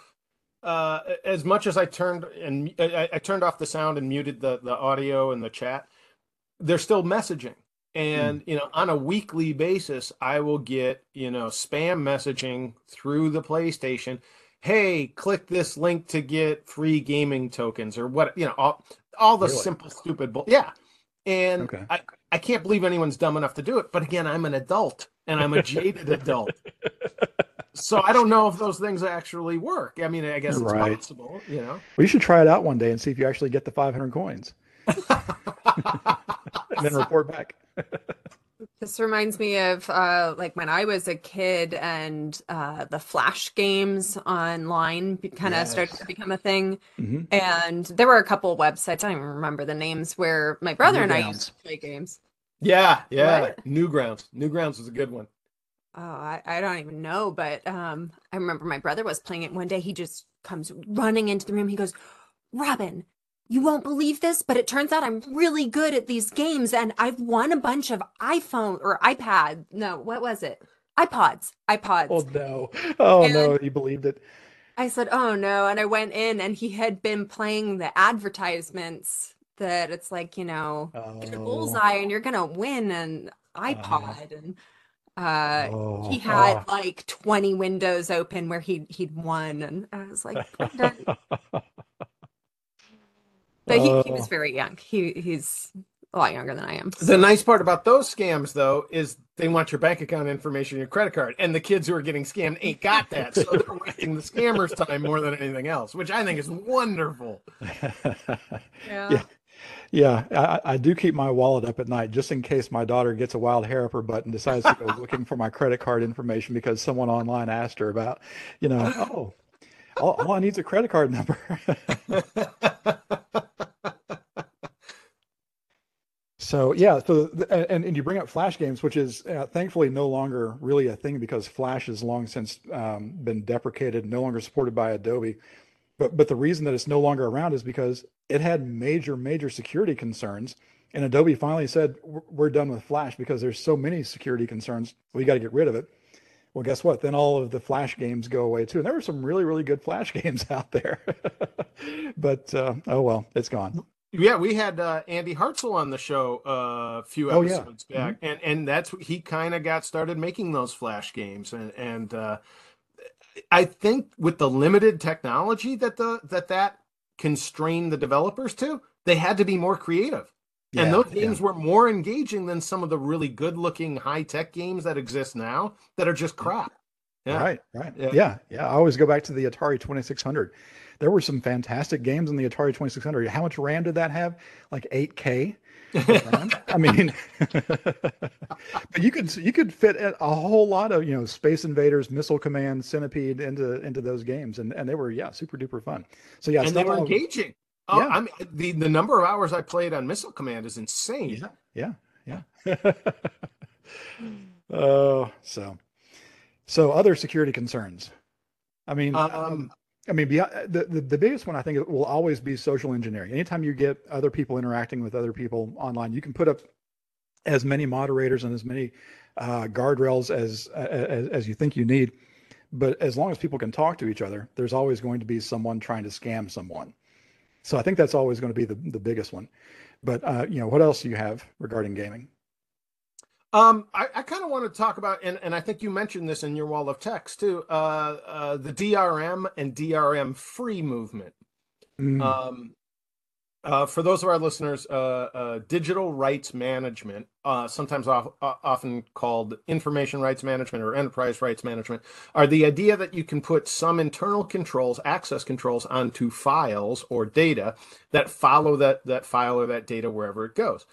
uh, as much as I turned and I, I turned off the sound and muted the the audio and the chat, they're still messaging and you know on a weekly basis i will get you know spam messaging through the playstation hey click this link to get free gaming tokens or what you know all, all the really? simple stupid bull yeah and okay. I, I can't believe anyone's dumb enough to do it but again i'm an adult and i'm a jaded adult so i don't know if those things actually work i mean i guess it's right. possible you know well you should try it out one day and see if you actually get the 500 coins and then report back. This reminds me of uh, like when I was a kid and uh, the flash games online kind of yes. started to become a thing. Mm-hmm. And there were a couple websites, I don't even remember the names, where my brother New and I used to play games. Yeah, yeah. What? Newgrounds. Newgrounds was a good one. oh, I, I don't even know, but um, I remember my brother was playing it one day. He just comes running into the room. He goes, Robin, you won't believe this, but it turns out I'm really good at these games and I've won a bunch of iPhone or iPad. No, what was it? iPods. iPods. Oh no. Oh And- no, he believed it. I said, "Oh no." And I went in and he had been playing the advertisements that it's like, you know, get a Oh, bullseye and you're gonna win an iPod and uh oh, he had like 20 windows open where he he'd won and I was like. but he, he was Oh. very young. He he's a lot younger than I am. The nice part about those scams, though, is they want your bank account information, your credit card, and the kids who are getting scammed ain't got that, so they're wasting the scammers' time more than anything else, which I think is wonderful. Yeah. Yeah. Yeah, I, I do keep my wallet up at night just in case my daughter gets a wild hair up her butt and decides to go looking for my credit card information because someone online asked her about, you know, oh, all, all I need is a credit card number. So yeah, so and and you bring up Flash games, which is uh, thankfully no longer really a thing because Flash has long since um, been deprecated, no longer supported by Adobe. But but the reason that it's no longer around is because it had major major security concerns, and Adobe finally said "We're- done with Flash because there's so many security concerns. We got to get rid of it. Well, guess what? Then all of the Flash games go away too. And there were some really really good Flash games out there, but uh, oh well, it's gone. Yeah, we had uh, Andy Hartzell on the show uh, a few Oh, yeah. episodes back, and and that's he kind of got started making those flash games, and and uh, I think with the limited technology that the that that constrained the developers to, they had to be more creative, and Yeah, those yeah. games were more engaging than some of the really good looking high tech games that exist now that are just crap. Yeah. Right, right. Yeah. Yeah. yeah, I always go back to the Atari 2600. There were some fantastic games in the Atari 2600. How much RAM did that have? Like 8K. of RAM? I mean, but you could you could fit a whole lot of you know Space Invaders, Missile Command, Centipede into into those games, and and they were yeah super duper fun. So yeah, and they were engaging. Oh, Yeah. I mean, the the number of hours I played on Missile Command is insane. Yeah, yeah, yeah. Oh, so so other security concerns. I mean, Um, I mean, beyond, the, the the biggest one I think will always be social engineering. Anytime you get other people interacting with other people online, you can put up as many moderators and as many uh, guardrails as, as as you think you need. But as long as people can talk to each other, there's always going to be someone trying to scam someone. So I think that's always going to be the, the biggest one. But uh, you know, what else do you have regarding gaming? Um, I, I kind of want to talk about, and, and I think you mentioned this in your wall of text too, uh, uh, the DRM and DRM free movement. Mm, Um, uh, for those of our listeners, uh, uh, digital rights management, uh, sometimes off, often called information rights management or enterprise rights management, are the idea that you can put some internal controls, access controls onto files or data that follow that that file or that data wherever it goes.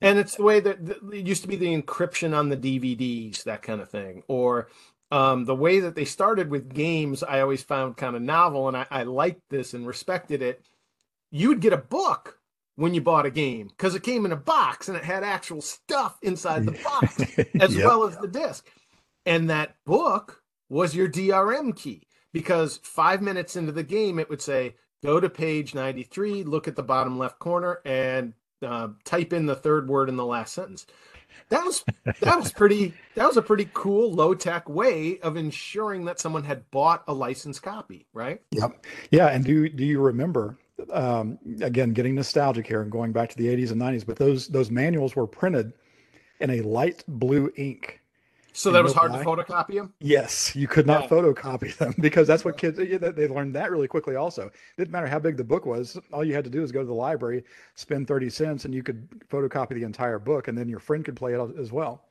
And it's the way that it used to be the encryption on the DVDs, that kind of thing, or um, the way that they started with games. I always found kind of novel, and I, I liked this and respected it you would get a book when you bought a game because it came in a box and it had actual stuff inside the box as Yep. well as the disc. And that book was your DRM key because five minutes into the game, it would say, go to page 93, look at the bottom left corner, and uh, type in the third word in the last sentence. That was that was pretty that was a pretty cool low tech way of ensuring that someone had bought a licensed copy, right? Yep. Yeah. And do do you remember? Um, again, getting nostalgic here and going back to the 80s and 90s, but those those manuals were printed in a light blue ink. So that was hard to photocopy them. Yes, you could not Yeah. photocopy them because that's what kids they learned that really quickly. Also, didn't matter how big the book was. All you had to do is go to the library, spend 30 cents, and you could photocopy the entire book, and then your friend could play it as well.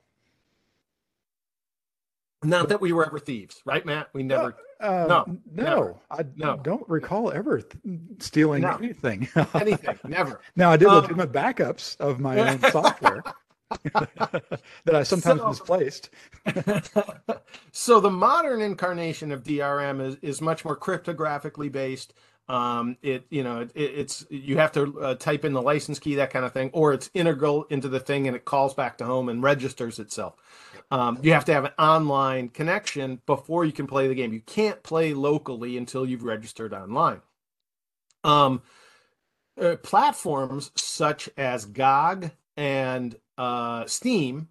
Not that we were ever thieves, right, Matt? We never. Uh, No, no, never. I No. don't recall ever th- stealing No. anything. anything, never. Now I did Um, legitimate backups of my own software that I sometimes So- misplaced. so the modern incarnation of DRM is, is much more cryptographically based. Um, it you know it, it's you have to uh, type in the license key that kind of thing, or it's integral into the thing and it calls back to home and registers itself. Um, you have to have an online connection before you can play the game. You can't play locally until you've registered online. Um, uh, platforms such as GOG and uh, Steam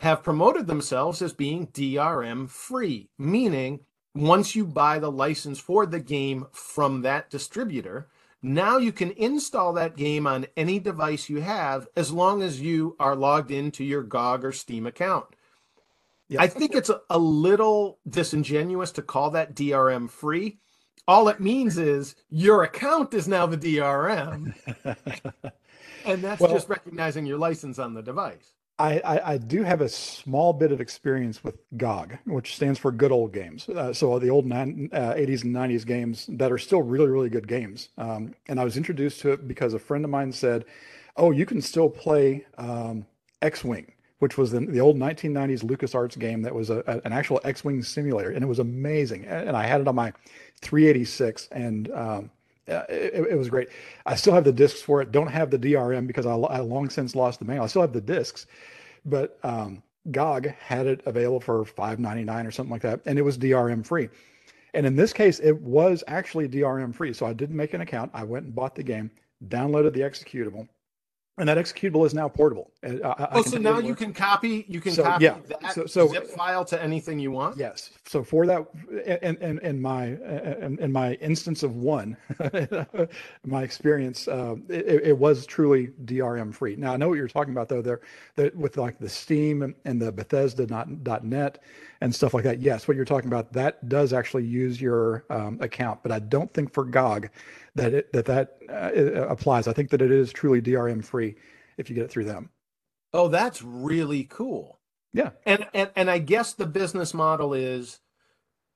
have promoted themselves as being DRM free, meaning once you buy the license for the game from that distributor, now you can install that game on any device you have as long as you are logged into your GOG or Steam account. Yep. I think it's a, a little disingenuous to call that DRM free. All it means is your account is now the DRM. and that's well, just recognizing your license on the device. I, I, I, do have a small bit of experience with GOG, which stands for Good Old Games. Uh, so the old nine, uh, 80s and 90s games that are still really, really good games. Um, and I was introduced to it because a friend of mine said, "Oh, you can still play um, X-wing." Which was the, the old 1990s LucasArts game that was a, a, an actual X-wing simulator, and it was amazing. And I had it on my 386, and um, it, it, was great. I still have the discs for it. Don't have the DRM because I, I long since lost the mail. I still have the discs, but um, GOG had it available for five ninety nine or something like that, and it was DRM free. And in this case, it was actually DRM free. So I didn't make an account. I went and bought the game, downloaded the executable, and that executable is now portable. I, I oh, so now you can copy you can so, copy yeah. that so, so, zip file to anything you want. Yes. So for that, and and, and my and, and my instance of one, my experience, uh, it, it, was truly DRM free. Now I know what you're talking about though. There, there with like the Steam and the Bethesda dot net and stuff like that. Yes, what you're talking about that does actually use your um, account, but I don't think for GOG that it, that that uh, applies. I think that it is truly DRM free if you get it through them. Oh, that's really cool. Yeah. And and and I guess the business model is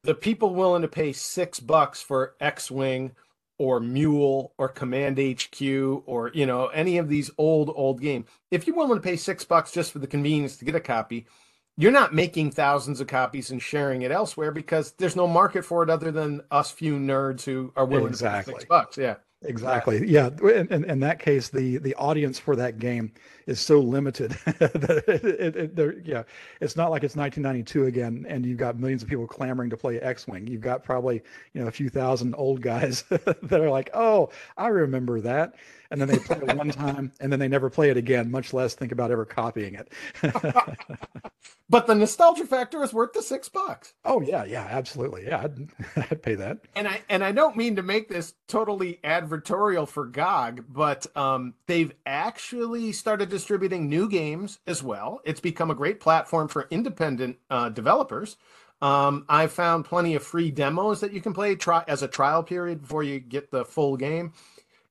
the people willing to pay 6 bucks for X-Wing or Mule or Command HQ or you know any of these old old game. If you're willing to pay 6 bucks just for the convenience to get a copy, you're not making thousands of copies and sharing it elsewhere because there's no market for it other than us few nerds who are willing exactly. to pay six bucks. Yeah. Exactly. Yeah. In, in, in, that case, the the audience for that game is so limited that it, it, it, yeah, it's not like it's 1992 again, and you've got millions of people clamoring to play X-wing. You've got probably you know a few thousand old guys that are like, oh, I remember that, and then they play it one time and then they never play it again, much less think about ever copying it. but the nostalgia factor is worth the six bucks. Oh yeah, yeah, absolutely. Yeah, I'd, I'd pay that. And I and I don't mean to make this totally advertorial for GOG, but um, they've actually started distributing new games as well. It's become a great platform for independent uh, developers. Um, I've found plenty of free demos that you can play try as a trial period before you get the full game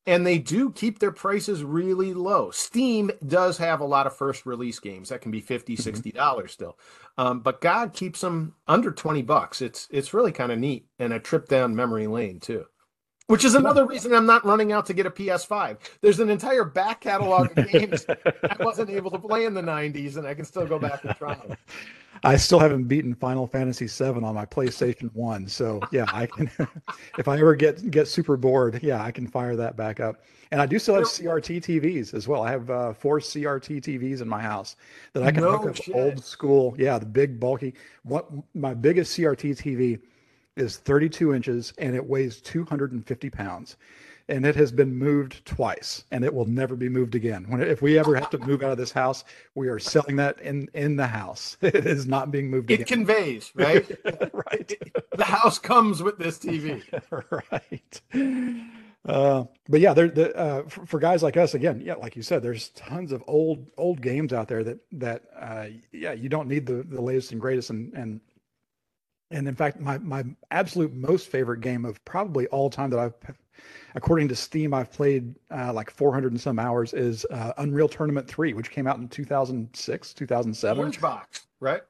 and they do keep their prices really low. Steam does have a lot of first release games that can be 50 mm-hmm. 60 dollars still. Um, but GOG keeps them under 20 bucks. It's it's really kind of neat and a trip down memory lane too. Which is another reason I'm not running out to get a PS5. There's an entire back catalog of games I wasn't able to play in the 90s, and I can still go back and try them. I still haven't beaten Final Fantasy VII on my PlayStation One, so yeah, I can. if I ever get get super bored, yeah, I can fire that back up. And I do still have CRT TVs as well. I have uh, four CRT TVs in my house that I can no hook up shit. old school. Yeah, the big bulky. What my biggest CRT TV is 32 inches and it weighs 250 pounds. And it has been moved twice and it will never be moved again. When if we ever have to move out of this house we are selling that in in the house. It is not being moved it again. conveys right? Right. The house comes with this tv right. Uh, but yeah there the uh, for, for, guys like us again yeah like you said there's tons of old old games out there that that uh, yeah you don't need the the latest and greatest and and and in fact my my absolute most favorite game of probably all time that i've according to Steam, I've played uh, like 400 and some hours. Is uh, Unreal Tournament 3, which came out in 2006, 2007. Orange Box, right?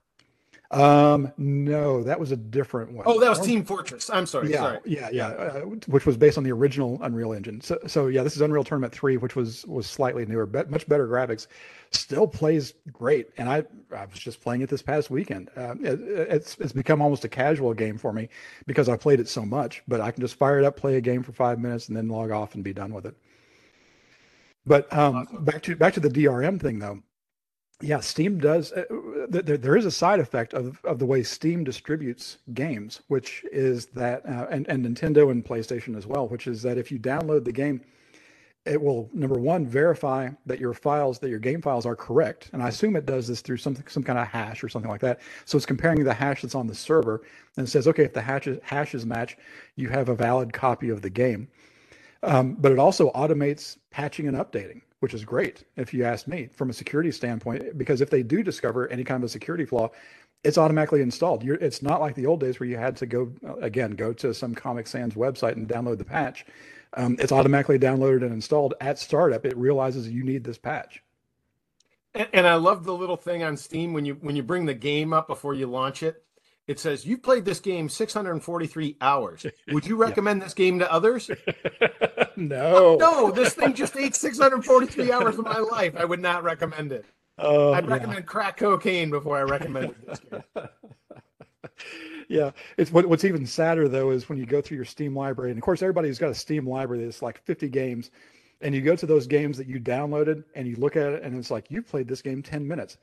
Um, no, that was a different one. Oh, that was Team Fortress. I'm sorry. Yeah, sorry. yeah, yeah. Uh, which was based on the original Unreal Engine. So, so yeah, this is Unreal Tournament three, which was was slightly newer, but much better graphics. Still plays great, and I I was just playing it this past weekend. Uh, it, it's it's become almost a casual game for me because I played it so much. But I can just fire it up, play a game for five minutes, and then log off and be done with it. But um, awesome. back to back to the DRM thing though yeah, Steam does. Uh, there, there is a side effect of, of the way Steam distributes games, which is that, uh, and, and Nintendo and PlayStation as well, which is that if you download the game, it will number one verify that your files, that your game files are correct, and I assume it does this through something, some kind of hash or something like that. So it's comparing the hash that's on the server, and says, okay, if the hashes hashes match, you have a valid copy of the game. Um, but it also automates patching and updating which is great if you ask me from a security standpoint because if they do discover any kind of a security flaw it's automatically installed. You're, it's not like the old days where you had to go again go to some comic sans website and download the patch. Um, it's automatically downloaded and installed. At startup it realizes you need this patch. And, and i love the little thing on steam when you when you bring the game up before you launch it it says you've played this game 643 hours. Would you recommend yeah. this game to others? no. Oh, no, this thing just ate 643 hours of my life. I would not recommend it. Oh, I'd recommend yeah. crack cocaine before I recommended this game. yeah, it's what, what's even sadder though is when you go through your Steam library, and of course everybody's got a Steam library that's like 50 games, and you go to those games that you downloaded and you look at it and it's like you played this game 10 minutes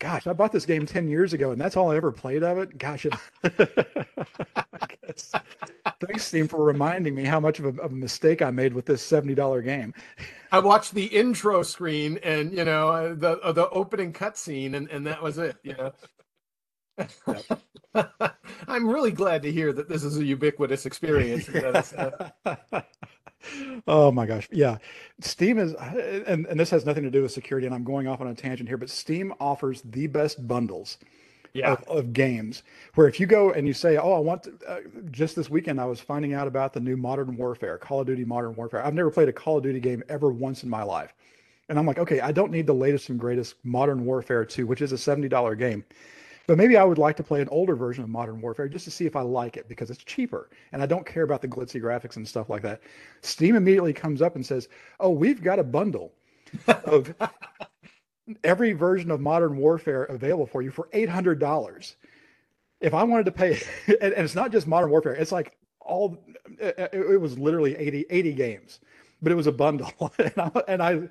gosh, I bought this game 10 years ago and that's all I ever played of it. Gosh, it, thanks Steam for reminding me how much of a, of a, mistake I made with this $70 game. I watched the intro screen and, you know, uh, the, uh, the opening cutscene and, and that was it, you know. I'm really glad to hear that this is a ubiquitous experience. oh my gosh. Yeah. Steam is, and, and this has nothing to do with security, and I'm going off on a tangent here, but Steam offers the best bundles yeah. of, of games where if you go and you say, Oh, I want to, uh, just this weekend, I was finding out about the new Modern Warfare, Call of Duty Modern Warfare. I've never played a Call of Duty game ever once in my life. And I'm like, okay, I don't need the latest and greatest Modern Warfare 2, which is a $70 game. But maybe I would like to play an older version of Modern Warfare just to see if I like it because it's cheaper and I don't care about the glitzy graphics and stuff like that. Steam immediately comes up and says, "Oh, we've got a bundle of every version of Modern Warfare available for you for $800." If I wanted to pay and, it's not just Modern Warfare, it's like all it, was literally 80 80 games, but it was a bundle and I, and I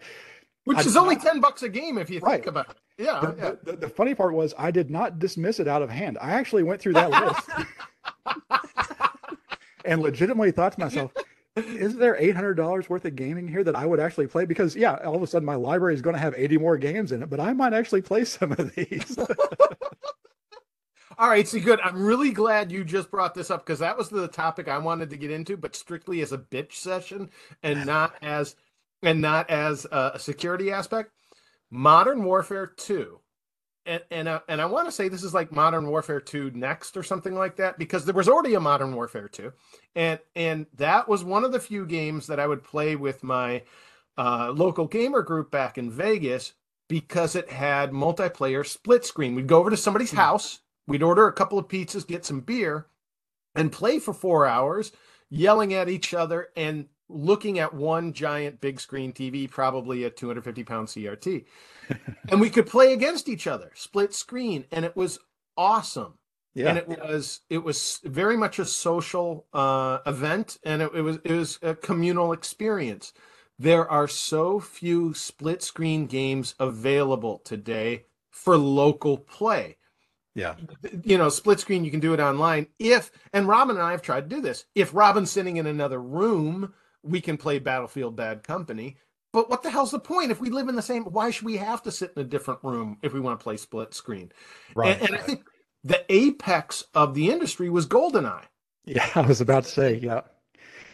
which I, is only 10 bucks a game if you right. think about it. Yeah. The, yeah. The, the, funny part was I did not dismiss it out of hand. I actually went through that list and legitimately thought to myself, is there $800 worth of gaming here that I would actually play? Because, yeah, all of a sudden my library is going to have 80 more games in it, but I might actually play some of these. all right, see, good. I'm really glad you just brought this up because that was the topic I wanted to get into, but strictly as a bitch session and not as and not as a security aspect. Modern Warfare 2. And and uh, and I want to say this is like Modern Warfare 2 next or something like that because there was already a Modern Warfare 2. And and that was one of the few games that I would play with my uh, local gamer group back in Vegas because it had multiplayer split screen. We'd go over to somebody's mm-hmm. house, we'd order a couple of pizzas, get some beer, and play for 4 hours yelling at each other and looking at one giant big screen TV, probably a 250 pound CRT. and we could play against each other, split screen, and it was awesome. Yeah. And it was it was very much a social uh, event, and it, it was it was a communal experience. There are so few split screen games available today for local play. Yeah. You know, split screen, you can do it online. If, and Robin and I have tried to do this. If Robin's sitting in another room we can play Battlefield Bad Company. But what the hell's the point? If we live in the same, why should we have to sit in a different room if we want to play split screen? Right. And, and right. I think the apex of the industry was GoldenEye. Yeah, I was about to say, yeah.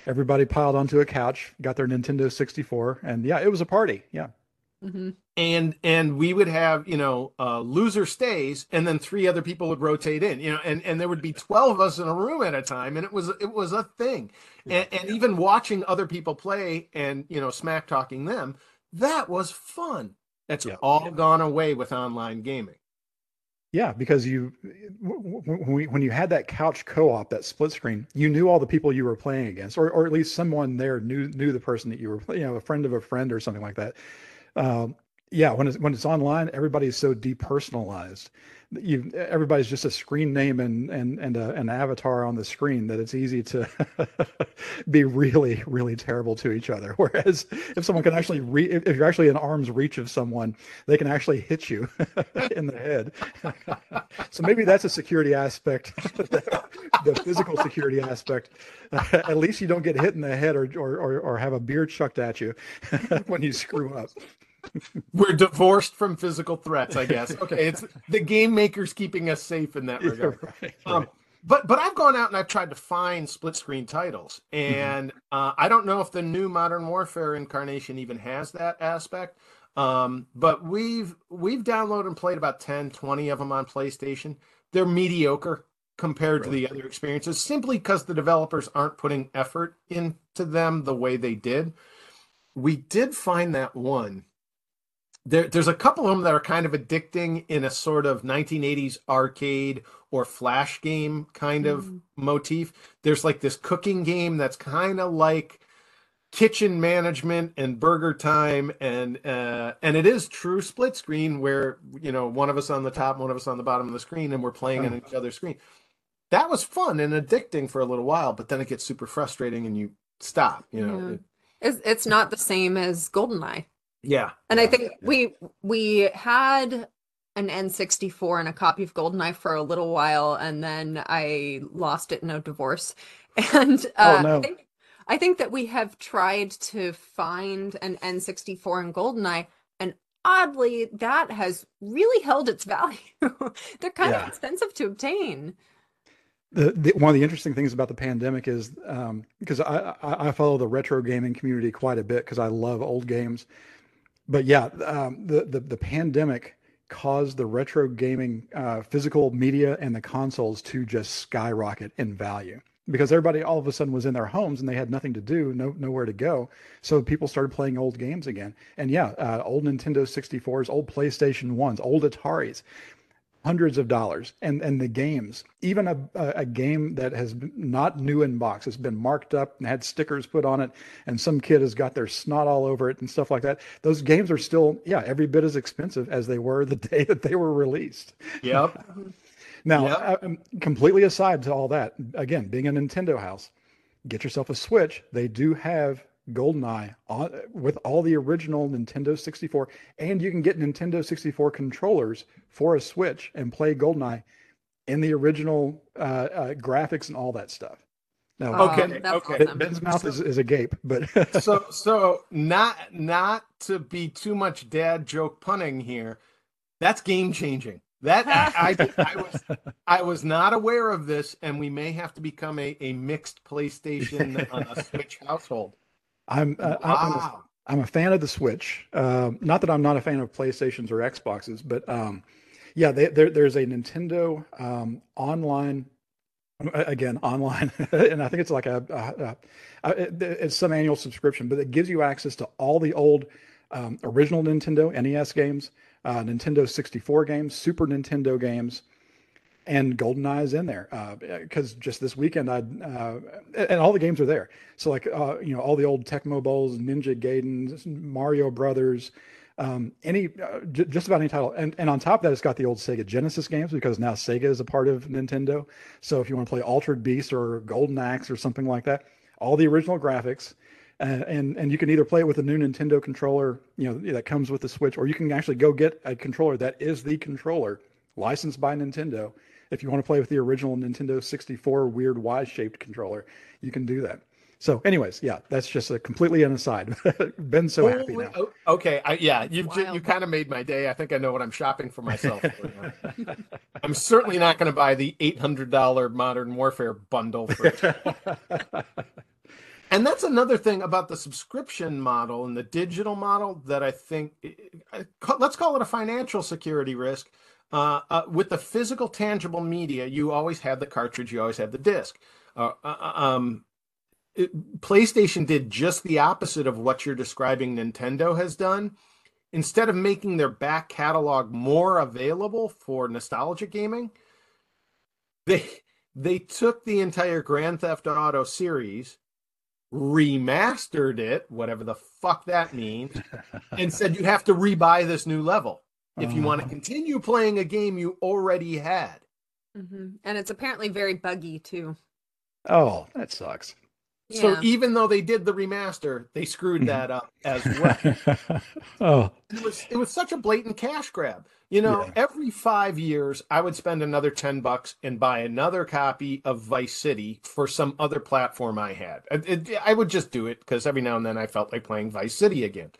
Everybody piled onto a couch, got their Nintendo 64, and yeah, it was a party. Yeah. Mm-hmm. And and we would have you know uh, loser stays, and then three other people would rotate in, you know, and and there would be twelve of us in a room at a time, and it was it was a thing. And, and even watching other people play and you know smack talking them, that was fun. That's yeah. all gone away with online gaming. Yeah, because you when, when you had that couch co-op, that split screen, you knew all the people you were playing against, or or at least someone there knew knew the person that you were, you know, a friend of a friend or something like that. Um, yeah, when it's when it's online, everybody's so depersonalized. You everybody's just a screen name and and and a, an avatar on the screen that it's easy to be really really terrible to each other. Whereas if someone can actually re- if you're actually in arm's reach of someone, they can actually hit you in the head. so maybe that's a security aspect, the physical security aspect. at least you don't get hit in the head or or or, or have a beard chucked at you when you screw up. We're divorced from physical threats, I guess. Okay, it's the game makers keeping us safe in that regard. Yeah, right, um, right. but but I've gone out and I've tried to find split screen titles, mm-hmm. and mm-hmm. uh, I don't know if the new Modern Warfare incarnation even has that aspect. Um, but we've we've downloaded and played about 10, 20 of them on PlayStation. They're mediocre compared right. to the other experiences, simply because the developers aren't putting effort into them the way they did. We did find that one there, there's a couple of them that are kind of addicting in a sort of 1980s arcade or flash game kind of mm. motif. There's like this cooking game that's kind of like kitchen management and burger time and uh, and it is true split screen where you know one of us on the top one of us on the bottom of the screen and we're playing on each other's screen that was fun and addicting for a little while but then it gets super frustrating and you stop you know yeah. it's, it's not the same as goldeneye yeah. And yeah, I think yeah. we we had an N64 and a copy of GoldenEye for a little while, and then I lost it in a divorce. And uh, oh, no. I, think, I think that we have tried to find an N64 and GoldenEye, and oddly, that has really held its value. They're kind yeah. of expensive to obtain. The, the, one of the interesting things about the pandemic is um, because I, I, I follow the retro gaming community quite a bit because I love old games but yeah, um, the, the the pandemic caused the retro gaming uh, physical media and the consoles to just skyrocket in value because everybody all of a sudden was in their homes and they had nothing to do, no nowhere to go. So people started playing old games again. And yeah, uh, old Nintendo 64s, old PlayStation ones, old Ataris hundreds of dollars. And and the games even a, a game that has not new in box has been marked up and had stickers put on it and some kid has got their snot all over it and stuff like that. Those games are still yeah every bit as expensive as they were the day that they were released. Yep. Now yep. Uh, um, completely aside to all that again being a nintendo house get yourself a switch. They do have GoldenEye on, with all the original Nintendo 64, and you can get Nintendo 64 controllers for a Switch and play GoldenEye in the original uh, uh, graphics and all that stuff. No, oh, okay, okay. Awesome. Ben's mouth is, is agape, but so so not not to be too much dad joke punning here. That's game changing. That I, I, I, was I was not aware of this, and we may have to become a, a mixed PlayStation on a Switch household. I'm uh, wow. I'm, a, I'm, a fan of the Switch. Uh, not that I'm not a fan of PlayStations or Xboxes, but um, yeah, they, there, there's a Nintendo um, online again online and i think it's like a, a, a, it's some annual subscription but it gives you access to all the old um, original nintendo nes games uh, nintendo 64 games super nintendo games and GoldenEye is in there because uh, just this weekend I uh, and all the games are there. So like uh, you know all the old Tecmo Bowls, Ninja Gaiden, Mario Brothers, um, any uh, j- just about any title. And and on top of that, it's got the old Sega Genesis games because now Sega is a part of Nintendo. So if you want to play Altered Beast or Golden Axe or something like that, all the original graphics. Uh, and and you can either play it with a new Nintendo controller, you know, that comes with the Switch, or you can actually go get a controller that is the controller licensed by Nintendo if you want to play with the original Nintendo 64 weird Y-shaped controller, you can do that. So, anyways, yeah, that's just a completely an aside. Been so happy now. Okay, I, yeah, you've just, you kind of made my day. I think I know what I'm shopping for myself. For I'm certainly not going to buy the $800 Modern Warfare bundle. For and that's another thing about the subscription model and the digital model that I think eh, eh, eh, let's call it a financial security risk uh, uh, with the physical, tangible media, you always had the cartridge, you always had the disc. Uh, uh, uh um, it, PlayStation did just the opposite of what you're describing Nintendo has done. Instead of making their back catalog more available for nostalgia gaming, they they took the entire Grand Theft Auto series, remastered it, whatever the fuck that means, and said you have to rebuy this new level if you want to continue playing a game you already had. hmm And it's apparently very buggy too. Oh, that sucks. So even though they did the remaster, they screwed Mhm. that up as well. oh, it was it was such a blatant cash grab. You know, Yeah. every five years I would spend another ten bucks and buy another copy of Vice City for some other platform I had. It- it- I would just do it because every now and then I felt like playing Vice City again.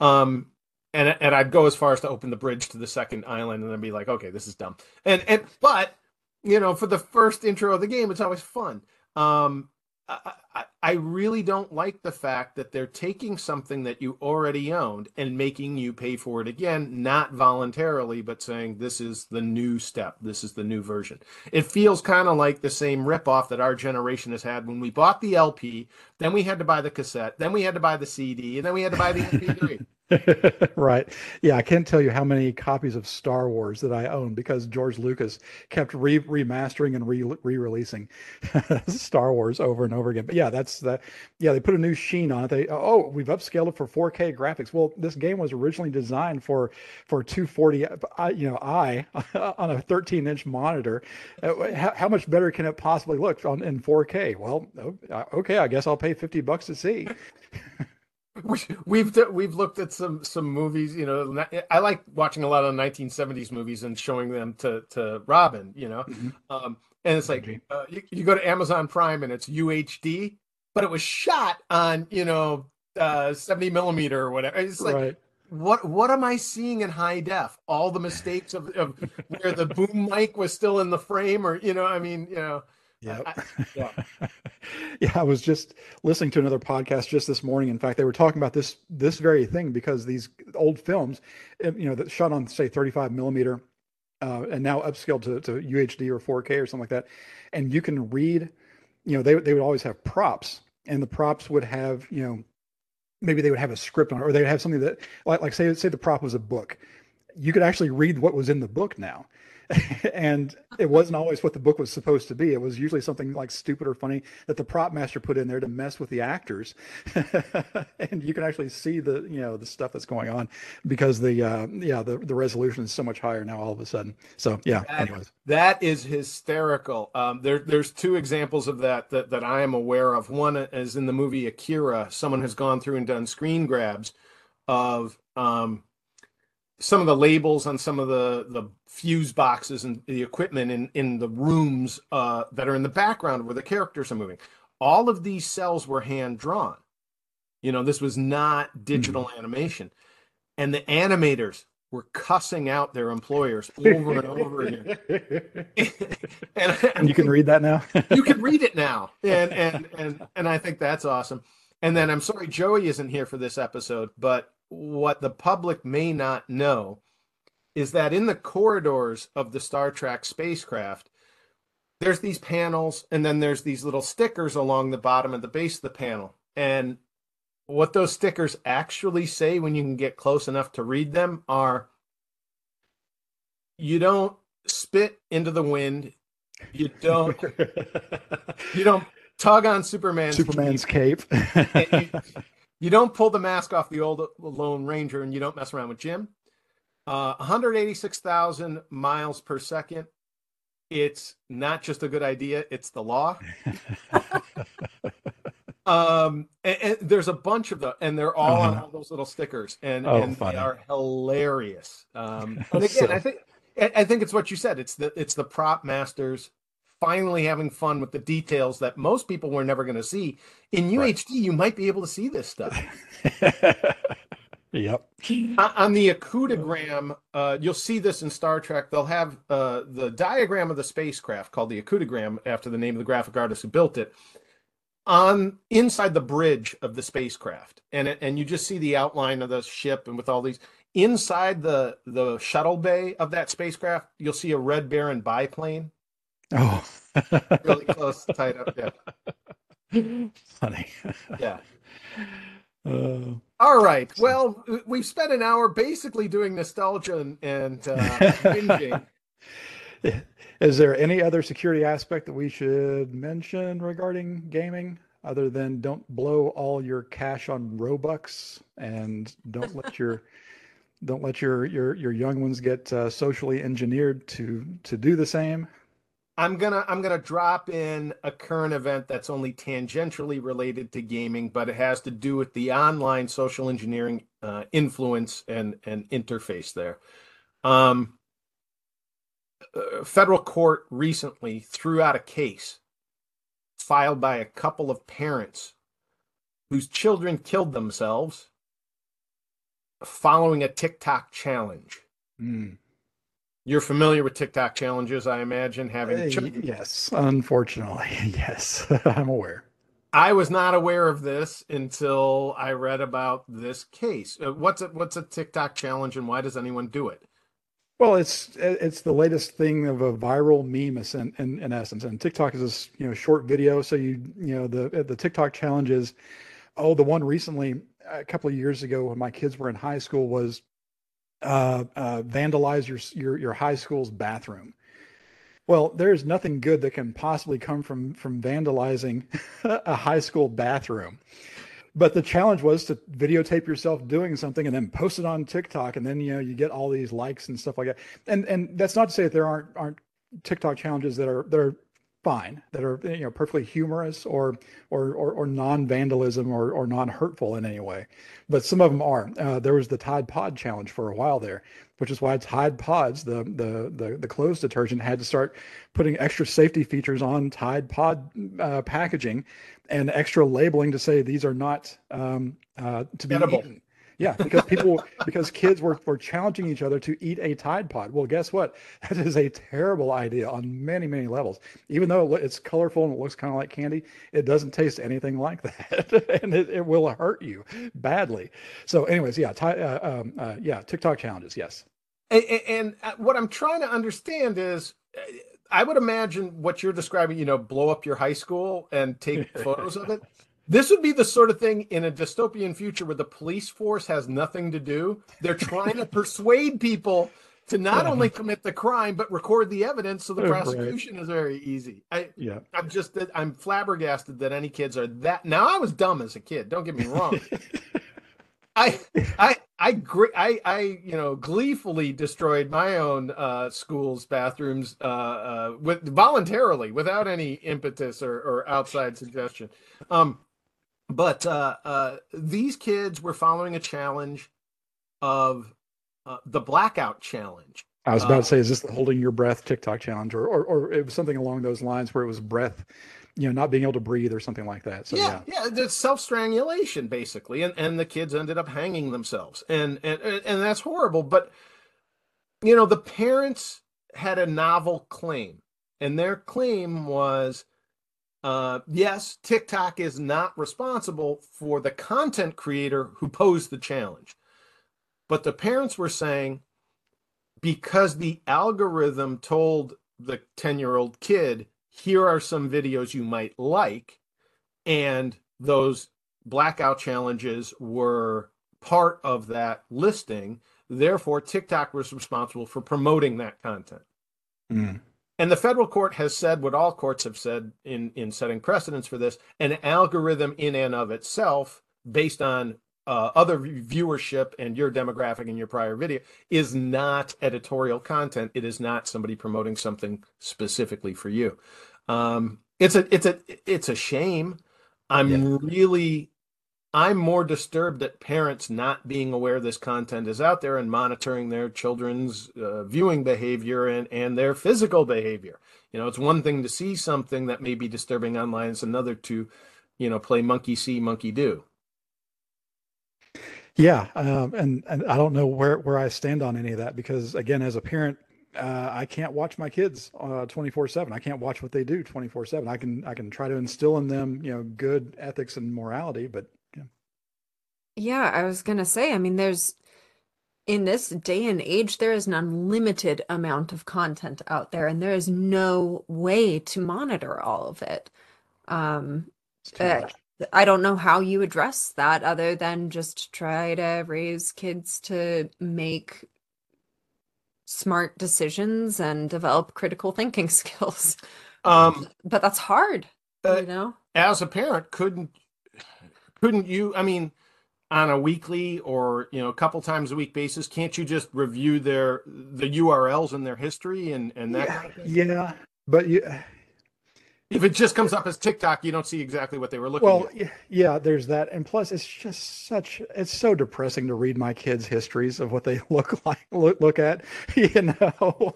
Um, and and I'd go as far as to open the bridge to the second island and then be like, okay, this is dumb. And and but you know, for the first intro of the game, it's always fun. Um, I, I, I really don't like the fact that they're taking something that you already owned and making you pay for it again, not voluntarily, but saying this is the new step, this is the new version. It feels kind of like the same ripoff that our generation has had when we bought the LP, then we had to buy the cassette, then we had to buy the CD, and then we had to buy the MP3. right. Yeah, I can't tell you how many copies of Star Wars that I own because George Lucas kept re- remastering and re- re-releasing Star Wars over and over again. But yeah, that's the yeah, they put a new sheen on it. They oh, we've upscaled it for 4K graphics. Well, this game was originally designed for for 240 I- you know, I on a 13-inch monitor. Uh, How, how much better can it possibly look on in 4K? Well, uh, okay, I guess I'll pay 50 bucks to see. We- we've we've looked at some some movies you know i like watching a lot of 1970s movies and showing them to to robin you know Mhm. um and it's like uh, you, you go to amazon prime and it's uhd but it was shot on you know uh 70 millimeter or whatever it's like right. what what am i seeing in high def all the mistakes of, of where the boom mic was still in the frame or you know i mean you know Yep. I- yeah. yeah, I was just listening to another podcast just this morning. In fact, they were talking about this this very thing because these old films, eh, you know, that shot on say 35 millimeter, uh, and now upscaled to, to UHD or 4K or something like that, and you can read, you know, they they would always have props, and the props would have, you know, maybe they would have a script on it, or they would have something that, like like say say the prop was a book, you could actually read what was in the book now. and it wasn't always what the book was supposed to be. It was usually something like stupid or funny that the prop master put in there to mess with the actors. and you can actually see the, you know, the stuff that's going on because the, uh, yeah, the, the resolution is so much higher now all of a sudden. So yeah, That- anyways. That is hysterical. Um, there, there's two examples of that, that that I am aware of. One is in the movie Akira. Someone has gone through and done screen grabs of um, some of the labels on some of the the fuse boxes and the equipment in in the rooms uh, that are in the background where the characters are moving. All of these cells were hand drawn. You know, this was not digital animation, and the animators were cussing out their employers over and over again. and, and you can read that now. you can read it now and and and and i think that's awesome and then i'm sorry joey isn't here for this episode but what the public may not know is that in the corridors of the star trek spacecraft there's these panels and then there's these little stickers along the bottom of the base of the panel. And what those stickers actually say when you can get close enough to read them are you don't spit into the wind. You don't you don't tug on Superman's Superman's cape, cape. you, you don't pull the mask off the old Lone Ranger, and you don't mess around with Jim. Uh, 186,000 miles per second. It's not just a good idea; it's the law. um, and, and there's a bunch of them, and they're all on Uh-huh. all those little stickers, and Oh, and they are hilarious. Um, and again, So- I think I think it's what you said. It's the it's the prop masters finally having fun with the details that most people were never going to see. In UHD, Right. you might be able to see this stuff. yep. On- On the Okudagram, uh, you'll see this in Star Trek. They'll have uh, the diagram of the spacecraft called the Okudagram after the name of the graphic artist who built it on inside the bridge of the spacecraft, and it- and you just see the outline of the ship and with all these inside the the shuttle bay of that spacecraft, you'll see a Red Baron biplane Oh. really close, tied up. Yeah, Funny. yeah. Uh, All right. Well, we've spent an hour basically doing nostalgia and, and uh, binging. Is there any other security aspect that we should mention regarding gaming? other than don't blow all your cash on Robux and don't let your don't let your your your young ones get uh, socially engineered to to do the same. I'm gonna I'm gonna drop in a current event that's only tangentially related to gaming, but it has to do with the online social engineering uh, influence and and interface there. Um, uh, federal court recently threw out a case filed by a couple of parents whose children killed themselves following a TikTok challenge. Mm. You're familiar with TikTok challenges, I imagine, having Uh, yes, unfortunately, yes, I'm aware. I was not aware of this until I read about this case. Uh, what's a what's a TikTok challenge and why does anyone do it? Well, it's it's the latest thing of a viral meme in, in, in essence, and TikTok is this you know short video. So you you know the the TikTok challenge is, oh, the one recently a couple of years ago when my kids were in high school was, uh, uh, vandalize your your your high school's bathroom. Well, there's nothing good that can possibly come from from vandalizing a high school bathroom. But the challenge was to videotape yourself doing something and then post it on TikTok, and then you know you get all these likes and stuff like that. And and that's not to say that there aren't aren't TikTok challenges that are that are fine, that are you know perfectly humorous or or or, or non vandalism or or non hurtful in any way. But some of them are. Uh, there was the Tide Pod challenge for a while there, which is why Tide Pods, the the the, the clothes detergent, had to start putting extra safety features on Tide Pod uh, packaging and extra labeling to say these are not um, uh, to be Edible. eaten. Yeah, because people, because kids were, were challenging each other to eat a Tide Pod. Well, guess what? That is a terrible idea on many, many levels. Even though it's colorful and it looks kind of like candy, it doesn't taste anything like that, and it, it will hurt you badly. So, anyways, yeah, ti- uh, um, uh, yeah, TikTok challenges, yes. And, and uh, what I'm trying to understand is, uh, I would imagine what you're describing. You know, blow up your high school and take photos of it. This would be the sort of thing in a dystopian future where the police force has nothing to do. They're trying to persuade people to not only commit the crime but record the evidence, so the Right. prosecution is very easy. I, Yeah. I'm just I'm flabbergasted that any kids are that. Now I was dumb as a kid. Don't get me wrong. I I I I I you know gleefully destroyed my own uh, school's bathrooms uh, uh, with voluntarily without any impetus or, or outside suggestion. Um, but uh, uh, these kids were following a challenge of uh, the blackout challenge. I was about Uh, to say, is this the holding your breath TikTok challenge, or, or or it was something along those lines where it was breath, you know, not being able to breathe or something like that. So yeah, yeah, yeah, it's self strangulation basically, and and the kids ended up hanging themselves, and and and that's horrible. But you know, the parents had a novel claim, and their claim was, uh, yes, TikTok is not responsible for the content creator who posed the challenge, but the parents were saying because the algorithm told the 10 year old kid here are some videos you might like and those blackout challenges were part of that listing. Therefore, TikTok was responsible for promoting that content. Mm. And the federal court has said what all courts have said in, in setting precedents for this an algorithm in and of itself, based on uh, other viewership and your demographic and your prior video, is not editorial content. It is not somebody promoting something specifically for you. Um, it's a it's a it's a shame. I'm Yeah. really I'm more disturbed at parents not being aware this content is out there and monitoring their children's uh, viewing behavior and and their physical behavior. You know, it's one thing to see something that may be disturbing online; it's another to, you know, play monkey see, monkey do. Yeah, um, and and I don't know where where I stand on any of that because again, as a parent, uh, I can't watch my kids twenty four seven. I can't watch what they do twenty four seven. I can I can try to instill in them you know good ethics and morality, but yeah. I was gonna say, I mean, there's in this day and age, there is an unlimited amount of content out there, and there is no way to monitor all of it. Um, Uh. I don't know how you address that other than just try to raise kids to make smart decisions and develop critical thinking skills. Um, But that's hard, Uh, you know? as a parent, couldn't couldn't you? I mean, on a weekly or you know a couple times a week basis, can't you just review their the URLs and their history and and that? Yeah, kind of thing? yeah, but you, If it just comes up as TikTok, you don't see exactly what they were looking well, at. yeah, there's that, and plus, it's just such it's so depressing to read my kids' histories of what they look like, look look at. You know,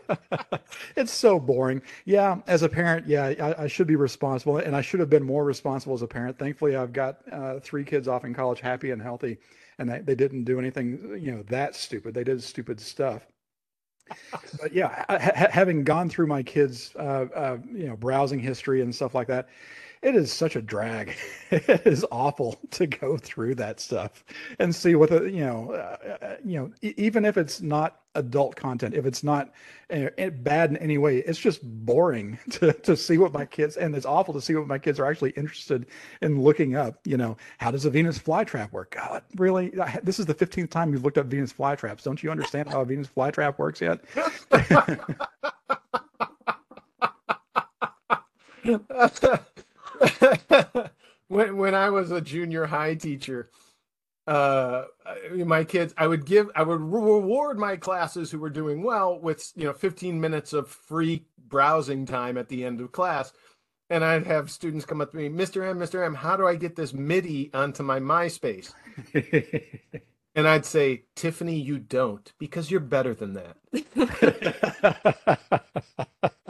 it's so boring. Yeah, as a parent, yeah, I, I should be responsible, and I should have been more responsible as a parent. Thankfully, I've got uh, three kids off in college, happy and healthy, and they, they didn't do anything, you know, that stupid. They did stupid stuff. But yeah, ha- ha- having gone through my kids' uh, uh, you know browsing history and stuff like that, it is such a drag. it is awful to go through that stuff and see what the you know uh, uh, you know e- even if it's not adult content, if it's not uh, bad in any way, it's just boring to to see what my kids and it's awful to see what my kids are actually interested in looking up. You know, how does a Venus flytrap work? God, really? I- This is the fifteenth time you've looked up Venus flytraps. Don't you understand how a Venus flytrap works yet? when when I was a junior high teacher, uh, my kids, I would give, I would reward my classes who were doing well with you know 15 minutes of free browsing time at the end of class. And I'd have students come up to me, Mr. M, Mr. M, how do I get this MIDI onto my MySpace? And I'd say, Tiffany, you don't, because you're better than that.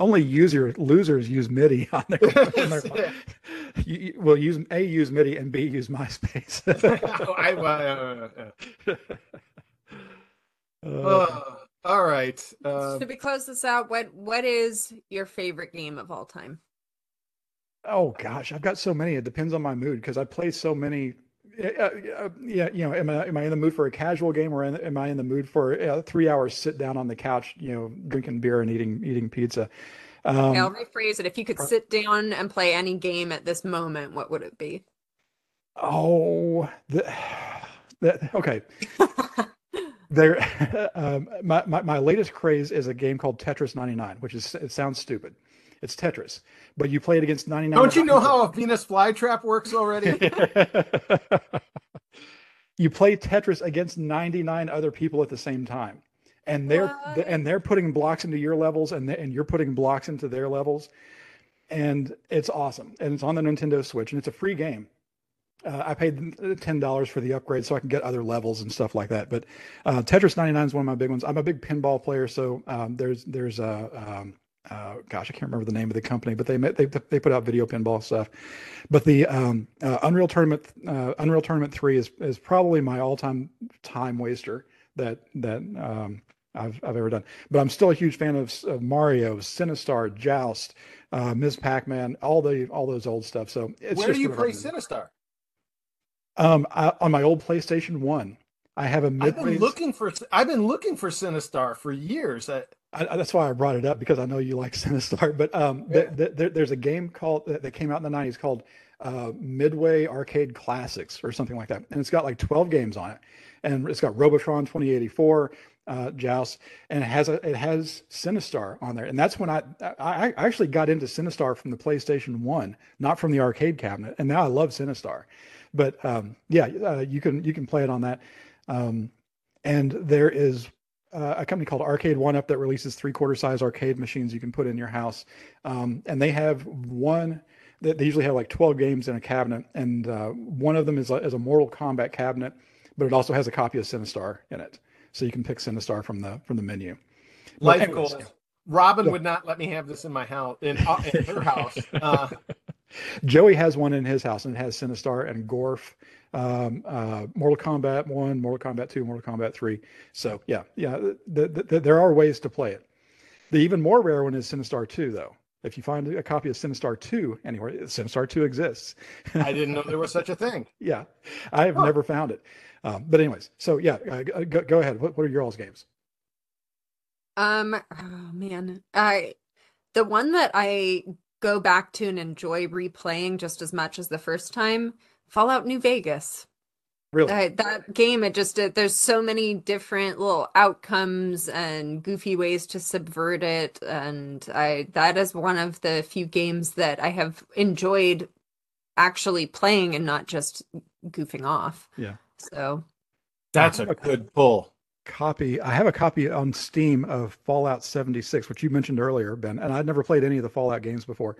Only user losers use MIDI on their. On their That's you, you- well, use a use MIDI and b use MySpace. I, uh, uh, Uh, uh, all right. Uh, Should we close this out? What What is your favorite game of all time? oh gosh, I've got so many. It depends on my mood because I play so many. Uh, yeah, you know, am I am I in the mood for a casual game or am I in the mood for uh, three hours sit down on the couch, you know, drinking beer and eating eating pizza? Okay, I'll Um, rephrase it. If you could sit down and play any game at this moment, what would it be? oh, the, the, okay. There, um, my, my my latest craze is a game called Tetris 99, which is it sounds stupid. It's Tetris, but you play it against 99. don't you know how a Venus flytrap works already? you play Tetris against 99 other people at the same time. And they're What? and they're putting blocks into your levels and they, and you're putting blocks into their levels. And it's awesome. And it's on the Nintendo Switch and it's a free game. Uh, I paid ten dollars for the upgrade so I can get other levels and stuff like that. But uh, Tetris 99 is one of my big ones. I'm a big pinball player, so um, there's there's a um, uh, gosh I can't remember the name of the company, but they they they put out video pinball stuff. But the um, uh, Unreal Tournament uh, Unreal Tournament Three is is probably my all time time waster that that um, I've I've ever done. But I'm still a huge fan of, of Mario, Sinistar, Joust, uh, Ms. Pac-Man, all the all those old stuff. So it's Where do you play Sinistar? Um, I, on my old PlayStation One, I have a I've been looking for I've been looking for Sinistar for years. I, I, I- that's why I brought it up because I know you like Sinistar. But um, Yeah. th- th- there's a game called that that came out in the '90s called uh, Midway Arcade Classics or something like that, and it's got like 12 games on it, and it's got Robotron 2084, uh, Joust, and it has a, it has Sinistar on there, and that's when I, I I actually got into Sinistar from the PlayStation One, not from the arcade cabinet, and now I love Sinistar. But um, yeah, uh, you can you can play it on that, um, and there is uh, a company called Arcade One Up that releases three quarter size arcade machines you can put in your house. Um, and they have one they, they usually have like 12 games in a cabinet. And uh, one of them is a, is a Mortal Kombat cabinet, but it also has a copy of Sinistar in it. So you can pick Sinistar from the from the menu. Life anyways, goals. Robin Yeah. would not let me have this in my house in, uh, in her house. Uh, Joey has one in his house and it has Sinistar and Gorf, um, uh, Mortal Kombat 1, Mortal Kombat 2, Mortal Kombat 3. So yeah, yeah, th- th- th- there are ways to play it. The even more rare one is Sinistar 2, though. If you find a copy of Sinistar 2 anywhere, Sinistar 2 exists. I didn't know there was such a thing. yeah, I have Huh. never found it. Um, but anyways, so yeah, uh, go, go ahead. What, what are your all's games? Um, oh man, I the one that I go back to and enjoy replaying just as much as the first time, Fallout New Vegas. Really? Uh, that game, it just it, there's so many different little outcomes and goofy ways to subvert it, and I that is one of the few games that I have enjoyed actually playing and not just goofing off. Yeah. So That's a good pull. copy. I have a copy on Steam of Fallout 76, which you mentioned earlier, Ben, and I'd never played any of the Fallout games before.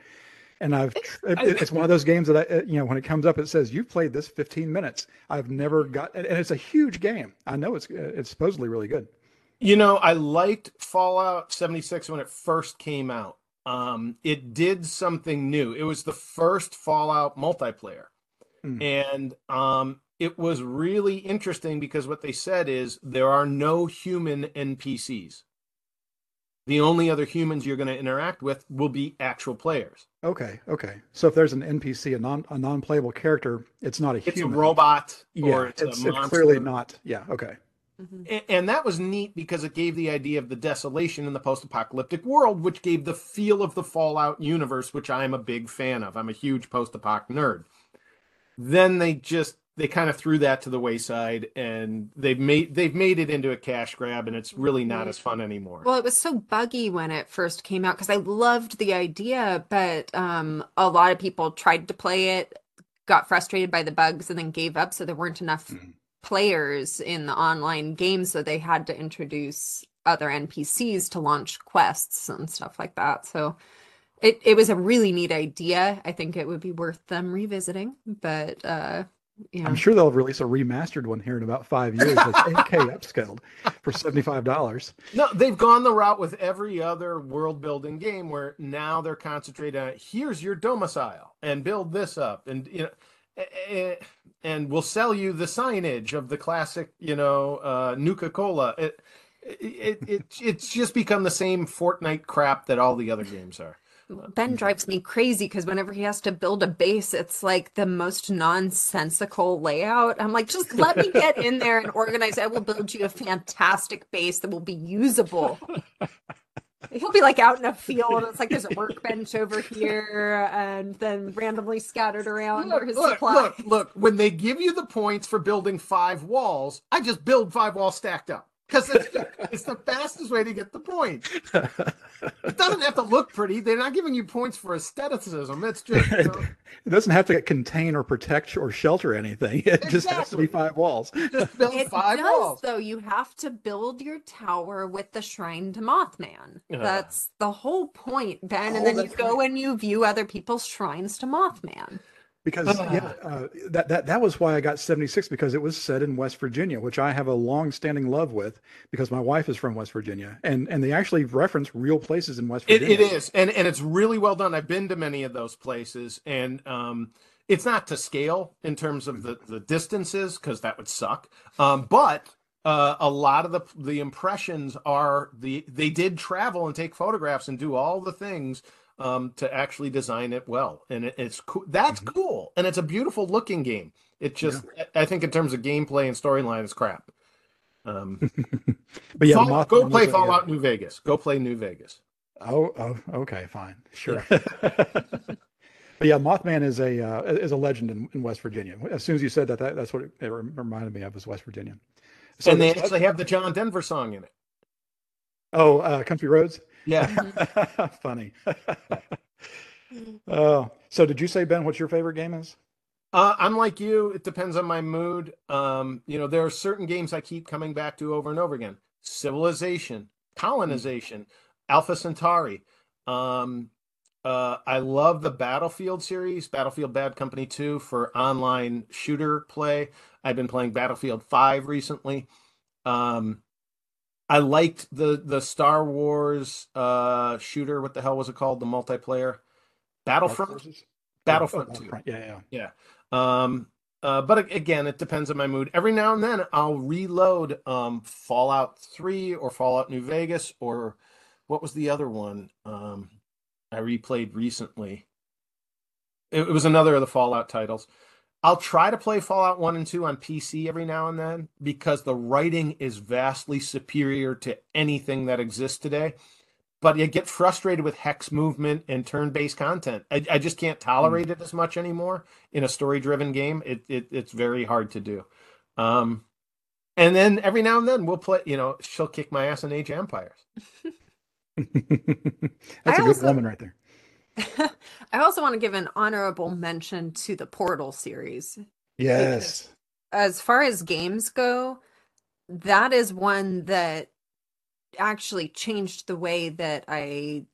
And I've it, it's one of those games that I, uh, you know, when it comes up, it says you've played this 15 minutes. I've never got, and and it's a huge game. I know it's uh, it's supposedly really good. You know, I liked Fallout 76 when it first came out. Um, it did something new. It was the first Fallout multiplayer. Hmm. And um, it was really interesting because what they said is there are no human NPCs. The only other humans you're going to interact with will be actual players. Okay, okay. So if there's an NPC, a non a non playable character, it's not a It's human. a robot Yeah, or it's, it's, a it's clearly not. Yeah. Okay. mhm. A- And that was neat because it gave the idea of the desolation in the post apocalyptic world, which gave the feel of the Fallout universe, which I am a big fan of. I'm a huge post apoc nerd. Then they just they kind of threw that to the wayside and they've made they've made it into a cash grab and it's really not as fun anymore. Well, it was so buggy when it first came out because I loved the idea, but um, a lot of people tried to play it, got frustrated by the bugs, and then gave up. So there weren't enough Mhm. players in the online game, so they had to introduce other NPCs to launch quests and stuff like that. So it it was a really neat idea. I think it would be worth them revisiting, but uh, know, I'm sure they'll release a remastered one here in about five years that's 8K upscaled for $75. No, they've gone the route with every other world building game where now they're concentrating on here's your domicile and build this up and you know eh, eh, and we'll sell you the signage of the classic, you know, uh Nuka Cola. It, it it it's just become the same Fortnite crap that all the other games are. Ben mm-hmm. drives me crazy because whenever he has to build a base, it's like the most nonsensical layout. I'm like, just let me get in there and organize. I will build you a fantastic base that will be usable. He'll be like out in a field. It's like there's a workbench over here, and then randomly scattered around Look, his look, supplies. look, look, when they give you the points for building five walls, I just build five walls stacked up. Because it's, it's the fastest way to get the points. It doesn't have to look pretty. They're not giving you points for aestheticism. It's just you know, It doesn't have to contain or protect or shelter anything. It just has to be five walls. just build It five does, walls. though. You have to build your tower with the shrine to Mothman. Yeah. That's the whole point, Ben. Oh, and then you that's go and you view other people's shrines to Mothman. Because Ah. yeah, uh, that that that was why I got 76 because it was set in West Virginia, which I have a long-standing love with because my wife is from West Virginia, and and they actually reference real places in West It, Virginia. it is, and and it's really well done. I've been to many of those places, and um, it's not to scale in terms of the the distances because that would suck. Um, but uh, a lot of the the impressions are the they did travel and take photographs and do all the things um, to actually design it well, and it, it's cool. That's Mhm. cool, and it's a beautiful looking game. It just, I I think, in terms of gameplay and storyline, is crap. Um, But yeah, Fall- go play Fallout New Vegas. Go play New Vegas. Oh, oh, okay, fine, sure. but yeah, Mothman is a uh, is a legend in, in West Virginia. As soon as you said that, that that's what it, it reminded me of was West Virginia. So and they actually have the John Denver song in it. oh, uh, Country Roads. Yeah. Funny. Oh, so did you say Ben? What's your favorite game is? Uh, I'm like you. It depends on my mood. Um, you know, there are certain games I keep coming back to over and over again. Civilization, colonization, Alpha Centauri. Um, uh, I love the Battlefield series, Battlefield Bad Company 2 for online shooter play. I've been playing Battlefield 5 recently. Um, I liked the the Star Wars uh, shooter. What the hell was it called? The multiplayer Battlefront. Battlefront Oh, 2. Battlefront. Yeah, yeah. Um, uh, but again, it depends on my mood. Every now and then, I'll reload um, Fallout 3 or Fallout New Vegas or what was the other one um, I replayed recently? It, it was another of the Fallout titles. I'll try to play Fallout 1 and 2 on PC every now and then because the writing is vastly superior to anything that exists today. But you get frustrated with hex movement and turn based content. I, I just can't tolerate it as much anymore in a story driven game. It, it It's very hard to do. Um, and then every now and then we'll play. You know, she'll kick my ass in Age of Empires. That's I a good also- woman right there. I also want to give an honorable mention to the Portal series. Yes. As far as games go, that is one that actually changed the way that I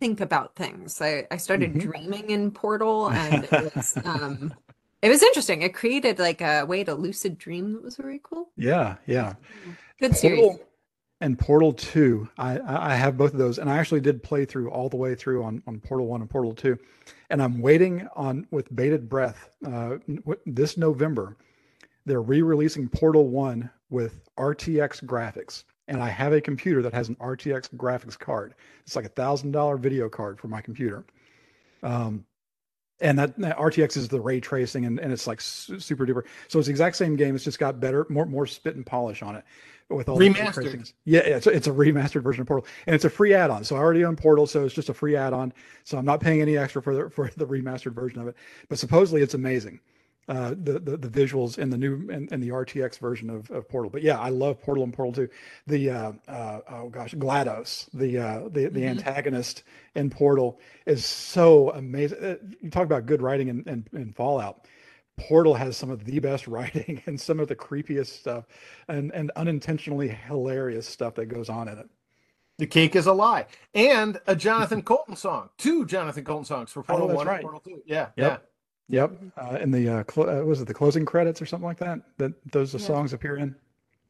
think about things. I, I started Mhm. dreaming in Portal and it was um it was interesting. It created like a way to lucid dream that was very cool. Yeah, yeah. Good series. And Portal 2. I, I have both of those, and I actually did play through all the way through on, on Portal 1 and Portal 2. And I'm waiting on with bated breath. Uh, this November, they're re-releasing Portal 1 with RTX graphics. And I have a computer that has an RTX graphics card. It's like a thousand dollar video card for my computer. Um, and that, that RTX is the ray tracing, and, and it's like su- super duper. So it's the exact same game. It's just got better, more more spit and polish on it with all Remastered. yeah, it's a, it's a remastered version of Portal, and it's a free add-on. So I already own Portal, so it's just a free add-on. So I'm not paying any extra for the for the remastered version of it. But supposedly it's amazing, uh, the, the the visuals in the new and, and the RTX version of, of Portal. But yeah, I love Portal and Portal 2. The uh, uh, oh gosh, Glados, the uh, the the Mhm. antagonist in Portal is so amazing. Uh, You talk about good writing in, in, in Fallout. Portal has some of the best writing and some of the creepiest stuff and, and unintentionally hilarious stuff that goes on in it. The cake is a lie, and a Jonathan Coulton song. Two Jonathan Coulton songs for Portal Oh, that's One, right. and Portal Two. Yeah, Yep. Yep. Uh, in the, uh, cl- uh, was it the closing credits or something like that? That those the Yeah. songs appear in?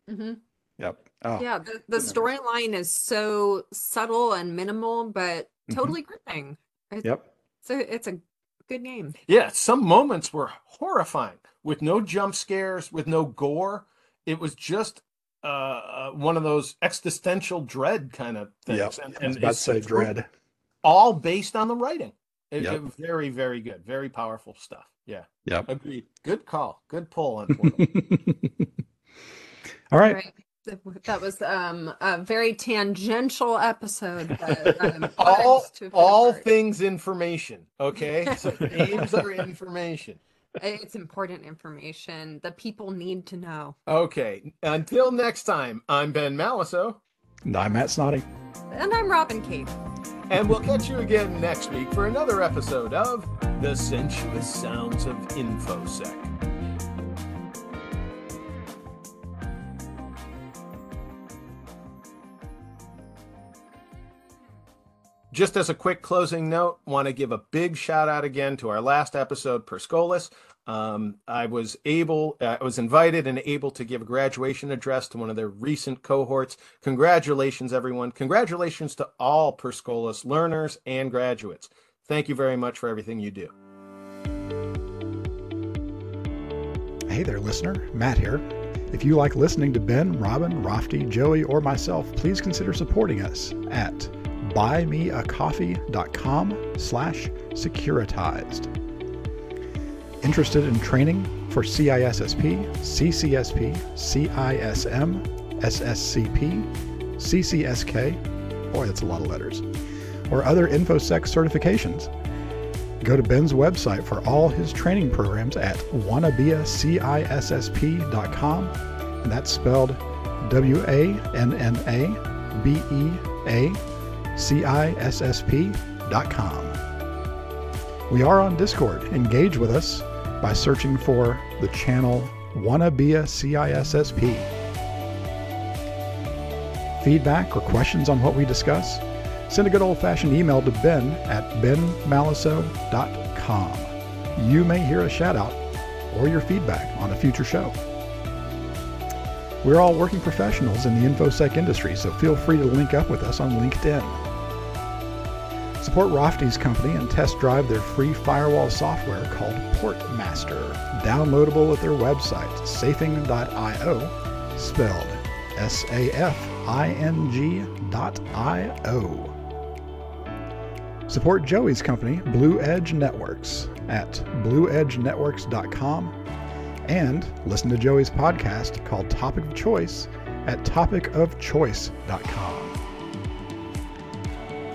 hmm Yep. Oh, Yeah, the, the storyline is so subtle and minimal, but Mhm. totally gripping. It- Yep. So it's a good game. yeah. Some moments were horrifying, with no jump scares, with no gore. It was just uh, uh, one of those existential dread kind of things. Yep. And, I was about to say dread. all based on the writing. It, Yep. it very, very good, very powerful stuff. Yeah, Yep. agreed. Good call. Good pull on Portal. All right. Right. That- That was um a very tangential episode. But, um, all all things information. Okay, so games are information. It's important information that people need to know. Okay, until next time, I'm Ben Malisow, And I'm Matt Snoddy. And I'm Robin Keith. and we'll catch you again next week for another episode of The Sensuous Sounds of InfoSec. Just as a quick closing note, want to give a big shout out again to our last episode, Per Scholas. Um, I was able, uh, I was invited and able to give a graduation address to one of their recent cohorts. Congratulations, everyone. Congratulations to all Per Scholas learners and graduates. Thank you very much for everything you do. Hey there, listener. Matt here. If you like listening to Ben, Robin, Raphty, Joey, or myself, please consider supporting us at buymeacoffee.com slash securityzed. Interested in training for CISSP, CCSP, CISM, SSCP, CCSK, boy, that's a lot of letters, or other InfoSec certifications? Go to Ben's website for all his training programs at wannabeacissp.com, and that's spelled W A N N A B E A C I S S P.com. We are on Discord. Engage with us by searching for the channel Wanna Be a CISSP. Feedback or questions on what we discuss? Send a good old fashioned email to ben at benmalisow.com. You may hear a shout out or your feedback on a future show. We're all working professionals in the InfoSec industry, so feel free to link up with us on LinkedIn. Support Raphty's company and test drive their free firewall software called Portmaster, downloadable at their website, safing.io, spelled S A F I N G dot I O. Support Joey's company, Blue Edge Networks, at blueedgenetworks.com and listen to Joey's podcast called Topic of Choice at topicofchoice.com.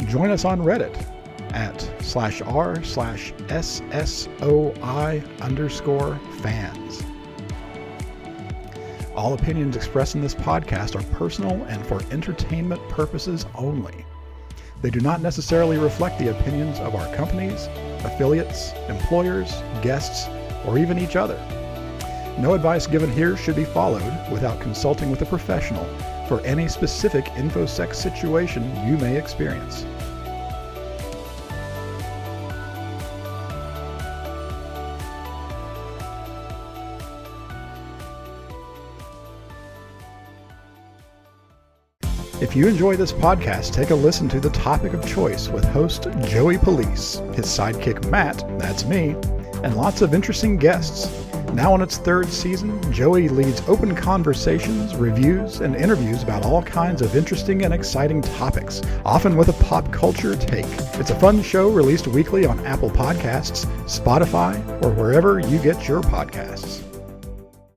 Join us on Reddit at slash r slash SSOI underscore fans. All opinions expressed in this podcast are personal and for entertainment purposes only. They do not necessarily reflect the opinions of our companies, affiliates, employers, guests, or even each other. No advice given here should be followed without consulting with a professional for any specific InfoSec situation you may experience. If you enjoy this podcast, take a listen to The Topic of Choice with host Joey Police, his sidekick Matt, that's me, and lots of interesting guests. Now in its third season, Joey leads open conversations, reviews, and interviews about all kinds of interesting and exciting topics, often with a pop culture take. It's a fun show released weekly on Apple Podcasts, Spotify, or wherever you get your podcasts.